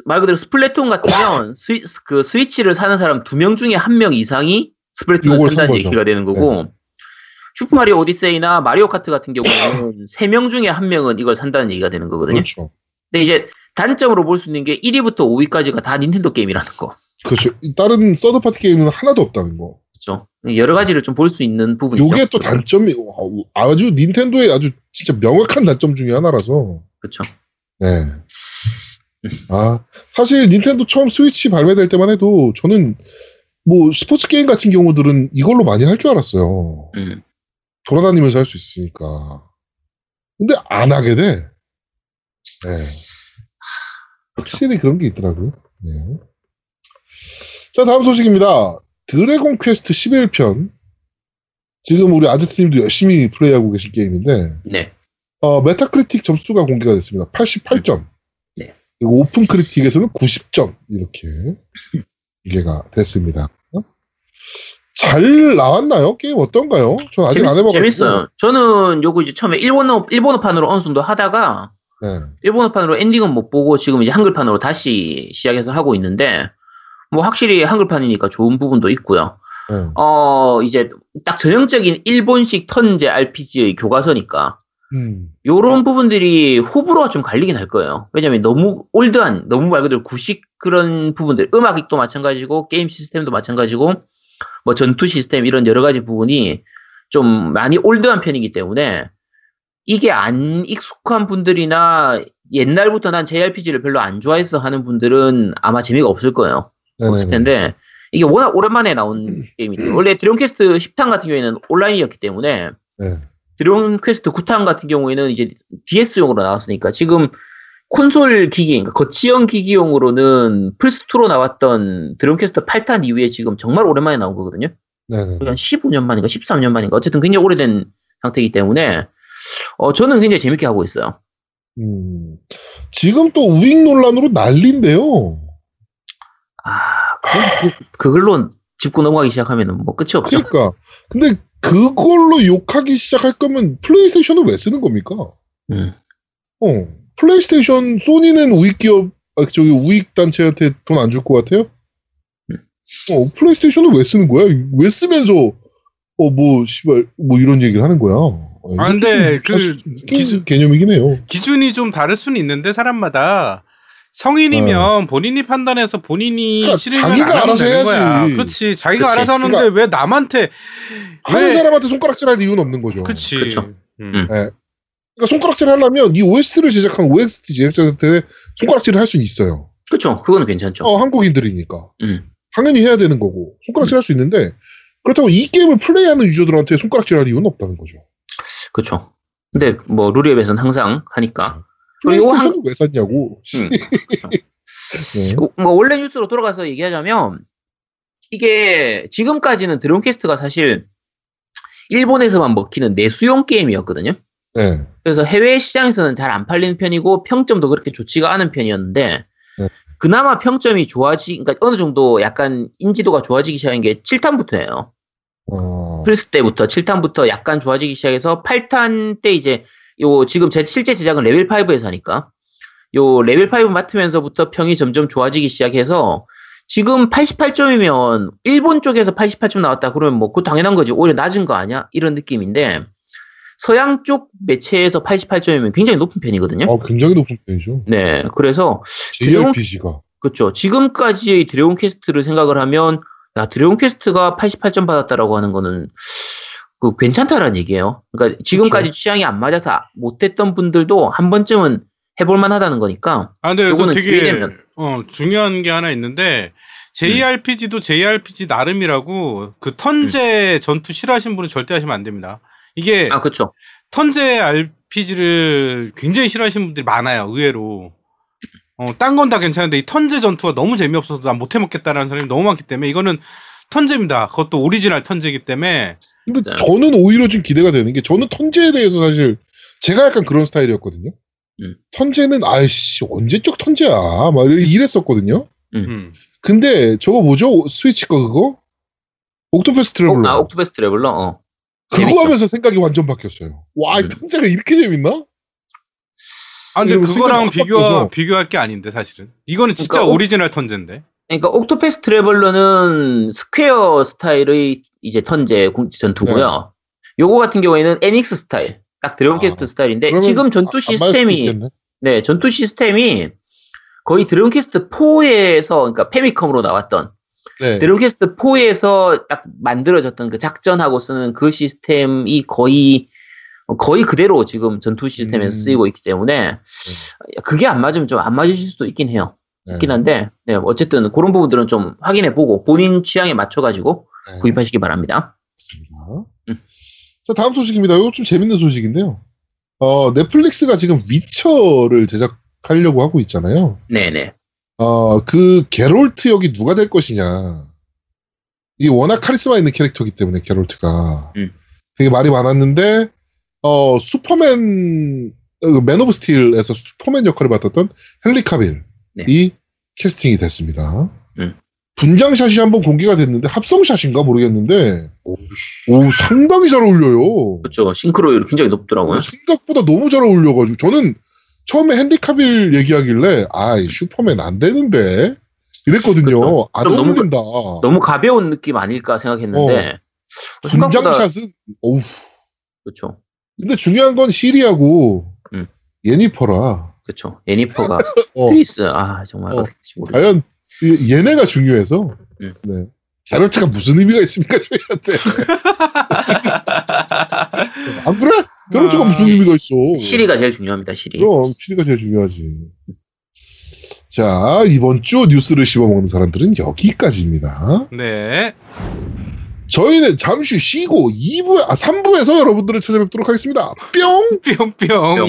S3: 말 그대로 스플래툰 같으면 (coughs) 스위, 그 스위치를 사는 사람 두 명 중에 한 명 이상이 스플래툰을 산다는.
S1: 네.
S3: 얘기가 되는 거고 슈퍼마리오 오디세이나 마리오 카트 같은 경우는 세 명 중에 한 명은 이걸 산다는 얘기가 되는 거거든요.
S1: 그렇죠.
S3: 근데 이제 단점으로 볼 수 있는 게 1위부터 5위까지가 다 닌텐도 게임이라는 거.
S1: 그렇죠. 이 다른 서드파티 게임은 하나도 없다는 거.
S3: 그렇죠. 여러 가지를 좀 볼 수 있는 부분이죠.
S1: 요게 또 단점이 와, 아주 닌텐도의 아주 진짜 명확한 단점 중에 하나라서.
S3: 그렇죠.
S1: 네. 아 사실 닌텐도 처음 스위치 발매될 때만 해도 저는 뭐 스포츠 게임 같은 경우들은 이걸로 많이 할 줄 알았어요.
S3: 음.
S1: 돌아다니면서 할 수 있으니까. 근데 안 하게 돼. 네. 확실히 그런 게 있더라고요. 네. 자, 다음 소식입니다. 드래곤 퀘스트 11편. 지금 우리 아제트님도 열심히 플레이하고 계신 게임인데,
S3: 네.
S1: 어, 메타크리틱 점수가 공개가 됐습니다. 88점. 오픈 크리틱에서는 90점 이렇게 공개가 됐습니다. 어? 잘 나왔나요? 게임 어떤가요? 전 아직 안 해봐가지고.
S3: 재밌어요. 저는 요거 이제 처음에 일본어 일본어판으로 어느 정도 하다가
S1: 네.
S3: 일본어판으로 엔딩은 못 보고 지금 이제 한글판으로 다시 시작해서 하고 있는데 뭐 확실히 한글판이니까 좋은 부분도 있고요.
S1: 네.
S3: 어 이제 딱 전형적인 일본식 턴제 RPG의 교과서니까
S1: 음.
S3: 요런 부분들이 호불호가 좀 갈리긴 할 거예요. 왜냐면 너무 old한, 너무 말 그대로 구식 그런 부분들, 음악도 마찬가지고, 게임 시스템도 마찬가지고, 뭐 전투 시스템 이런 여러 가지 부분이 좀 많이 old한 편이기 때문에, 이게 안 익숙한 분들이나 옛날부터 난 JRPG를 별로 안 좋아해서 하는 분들은 아마 재미가 없을 거예요. 없을
S1: 네네네.
S3: 텐데, 이게 워낙 오랜만에 나온 게임이죠. 원래 드래곤 퀘스트 10탄 같은 경우에는 온라인이었기 때문에,
S1: 네.
S3: 드래곤 퀘스트 9탄 같은 경우에는 이제 DS용으로 나왔으니까 지금 콘솔 기기, 그러니까 거치형 기기용으로는 플스2로 나왔던 드래곤 퀘스트 8탄 이후에 지금 정말 오랜만에 나온 거거든요.
S1: 네네.
S3: 한 15년 만인가 13년 만인가 어쨌든 굉장히 오래된 상태이기 때문에 어, 저는 굉장히 재밌게 하고 있어요.
S1: 음. 지금 또 우익 논란으로 난리인데요.
S3: 아, 그, 그, 그걸로 짚고 넘어가기 시작하면 뭐 끝이 없죠.
S1: 그러니까. 근데 그걸로 욕하기 시작할 거면 플레이스테이션을 왜 쓰는 겁니까?
S3: 음.
S1: 어. 플레이스테이션, 소니는 우익 기업, 아, 저기 우익 단체한테 돈 안 줄 것 같아요? 어, 플레이스테이션을 왜 쓰는 거야? 왜 쓰면서, 어, 뭐, 씨발, 뭐 이런 얘기를 하는 거야? 어,
S2: 아, 근데 그 기준-
S1: 개념이긴 해요.
S2: 기준이 좀 다를 수는 있는데 사람마다 성인이면 본인이 판단해서 본인이
S1: 어. 그러니까
S2: 싫으면
S1: 자기가
S2: 안
S1: 알아서
S2: 되는 거야.
S1: 해야지.
S2: 그렇지. 자기가
S3: 그치.
S2: 알아서 하는데
S1: 그러니까
S2: 왜 남한테
S1: 하는
S2: 왜-
S1: 사람한테 손가락질할 이유는 없는 거죠.
S2: 그렇지.
S3: 그쵸.
S2: 음.
S3: 음.
S1: 그러니까 손가락질 하려면 이 OS를 제작한 OST 제작자한테 손가락질을 할 수는 있어요.
S3: 그렇죠. 그거는 괜찮죠.
S1: 어, 한국인들이니까.
S3: 음.
S1: 당연히 해야 되는 거고 손가락질 할수 있는데 그렇다고 이 게임을 플레이하는 유저들한테 손가락질 할 이유는 없다는 거죠.
S3: 그렇죠. 근데 뭐 룰앱에서는 항상 하니까. 그리고
S1: 플레이스테이션을 왜 샀냐고.
S3: 음. (laughs)
S1: 네.
S3: 뭐 원래 뉴스로 돌아가서 얘기하자면 이게 지금까지는 드론캐스트가 사실 일본에서만 먹히는 내수용 게임이었거든요.
S1: 네.
S3: 그래서 해외 시장에서는 잘 안 팔리는 편이고 평점도 그렇게 좋지가 않은 편이었는데
S1: 네.
S3: 그나마 평점이 좋아지, 그러니까 어느 정도 약간 인지도가 좋아지기 시작한 게 7탄부터예요.
S1: 어,
S3: 플스 때부터 7탄부터 약간 좋아지기 시작해서 8탄 때 이제 요 지금 제 실제 제작은 레벨 5에서 하니까 요 레벨 5 맡으면서부터 평이 점점 좋아지기 시작해서 지금 88점이면 일본 쪽에서 88점 나왔다 그러면 뭐 그거 당연한 거지 오히려 낮은 거 아니야 이런 느낌인데 서양 쪽 매체에서 88점이면 굉장히 높은 편이거든요.
S1: 어, 굉장히 높은 편이죠.
S3: 네, 그래서
S1: JRPG가.
S3: 그렇죠. 지금까지의 드래곤 퀘스트를 생각을 하면 야 드래곤 퀘스트가 88점 받았다라고 하는 거는 그 괜찮다라는 얘기예요. 그러니까 지금까지
S1: 그렇죠.
S3: 취향이 안 맞아서 못했던 분들도 한 번쯤은 해볼 만 하다는 거니까.
S2: 아, 근데
S3: 요거는
S2: 되게. 어, 중요한 게 하나 있는데 JRPG도 JRPG 나름이라고 그 턴제 전투 싫어하시는 분은 절대 하시면 안 됩니다. 이게
S3: 아 그렇죠.
S2: 턴제 RPG를 굉장히 싫어하시는 분들이 많아요. 의외로. 어, 딴 건 다 괜찮은데 이 턴제 전투가 너무 재미없어서 난 못 해 먹겠다라는 사람이 너무 많기 때문에 이거는 턴제입니다. 그것도 오리지널 턴제이기 때문에
S1: 근데
S3: 맞아요.
S1: 저는 오히려 좀 기대가 되는 게 저는 턴제에 대해서 사실 제가 약간 그런 스타일이었거든요.
S3: 음.
S1: 턴제는 아이씨 언제적 턴제야 막 이랬었거든요.
S2: 음.
S1: 근데 저거 뭐죠? 스위치 거 그거? 옥토패스 트래블러.
S3: 아 옥토패스 트래블러. 어.
S1: 그거
S3: 재밌죠.
S1: 하면서 생각이 완전 바뀌었어요. 와, 이
S3: 음.
S1: 턴제가 이렇게 재밌나?
S2: 아 근데 그거랑 비교
S1: 바뀌어서.
S2: 비교할 게 아닌데 사실은 이거는 진짜
S3: 그러니까 옥-
S2: 오리지널 턴제인데.
S3: 그러니까 옥토패스 트래블러는 스퀘어 스타일의 이제 턴제 공- 전투고요. 요거 같은 경우에는 에닉스 스타일. 딱 드래곤
S1: 아,
S3: 퀘스트 스타일인데 지금 전투
S1: 안 맞을 수도
S3: 시스템이.
S1: 네,
S3: 전투 시스템이 거의 드래곤 퀘스트 4에서 그러니까 패미컴으로 나왔던
S1: 네.
S3: 드래곤 퀘스트 4에서 딱 만들어졌던 그 작전하고 쓰는 그 시스템이 거의 거의 그대로 지금 전투 시스템에서
S1: 음.
S3: 쓰이고 있기 때문에 그게 안 맞으면 좀 안 맞으실 수도 있긴 해요.
S1: 네.
S3: 있긴 한데 네, 어쨌든 그런 부분들은 좀 확인해 보고 본인 취향에 맞춰 가지고
S1: 네.
S3: 구입하시기 바랍니다.
S1: 그렇습니다.
S3: 음.
S1: 자, 다음 소식입니다. 이거 좀 재밌는 소식인데요. 어, 넷플릭스가 지금 위쳐를 제작하려고 하고 있잖아요.
S3: 네, 네.
S1: 어, 그 게롤트 역이 누가 될 것이냐. 이게 워낙 카리스마 있는 캐릭터이기 때문에 게럴트가
S3: 음.
S1: 되게 말이 많았는데 어, 슈퍼맨, 어, 맨 오브 스틸에서 슈퍼맨 역할을 맡았던 헨리 카빌이
S3: 네.
S1: 캐스팅이 됐습니다.
S3: 음.
S1: 분장샷이 한번 공개가 됐는데 합성샷인가 모르겠는데 오, 상당히 잘 어울려요.
S3: 그렇죠. 싱크로율이 굉장히 높더라고요.
S1: 생각보다 너무 잘 어울려가지고 저는 처음에 헨리 카빌 얘기하길래 아 슈퍼맨 안 되는데 이랬거든요.
S3: 안좀 너무
S1: 어울린다.
S3: 너무 가벼운 느낌 아닐까 생각했는데 생각보다
S1: 분장샷은 어우.
S3: 그렇죠.
S1: 근데 중요한 건 시리하고
S3: 음.
S1: 예니퍼라.
S3: 그렇죠. 예니퍼가
S1: 어,
S3: 트리스 아 정말
S1: 어.
S3: 어떻게 될지 모르겠어요.
S1: 과연 이- 얘네가 중요해서
S3: 음.
S1: 네. 게럴트가 무슨 의미가 있습니까 저희한테? (laughs) 안 그래? 게럴트가
S2: 아,
S1: 무슨 의미가 있어?
S3: 시리가 제일 중요합니다. 시리.
S1: 그럼 시리가 제일 중요하지. 자 이번 주 뉴스를 씹어먹는 사람들은 여기까지입니다.
S2: 네.
S1: 저희는 잠시 쉬고 2부, 아 3부에서 여러분들을 찾아뵙도록 하겠습니다. 뿅!
S2: 뿅뿅.
S3: 뿅.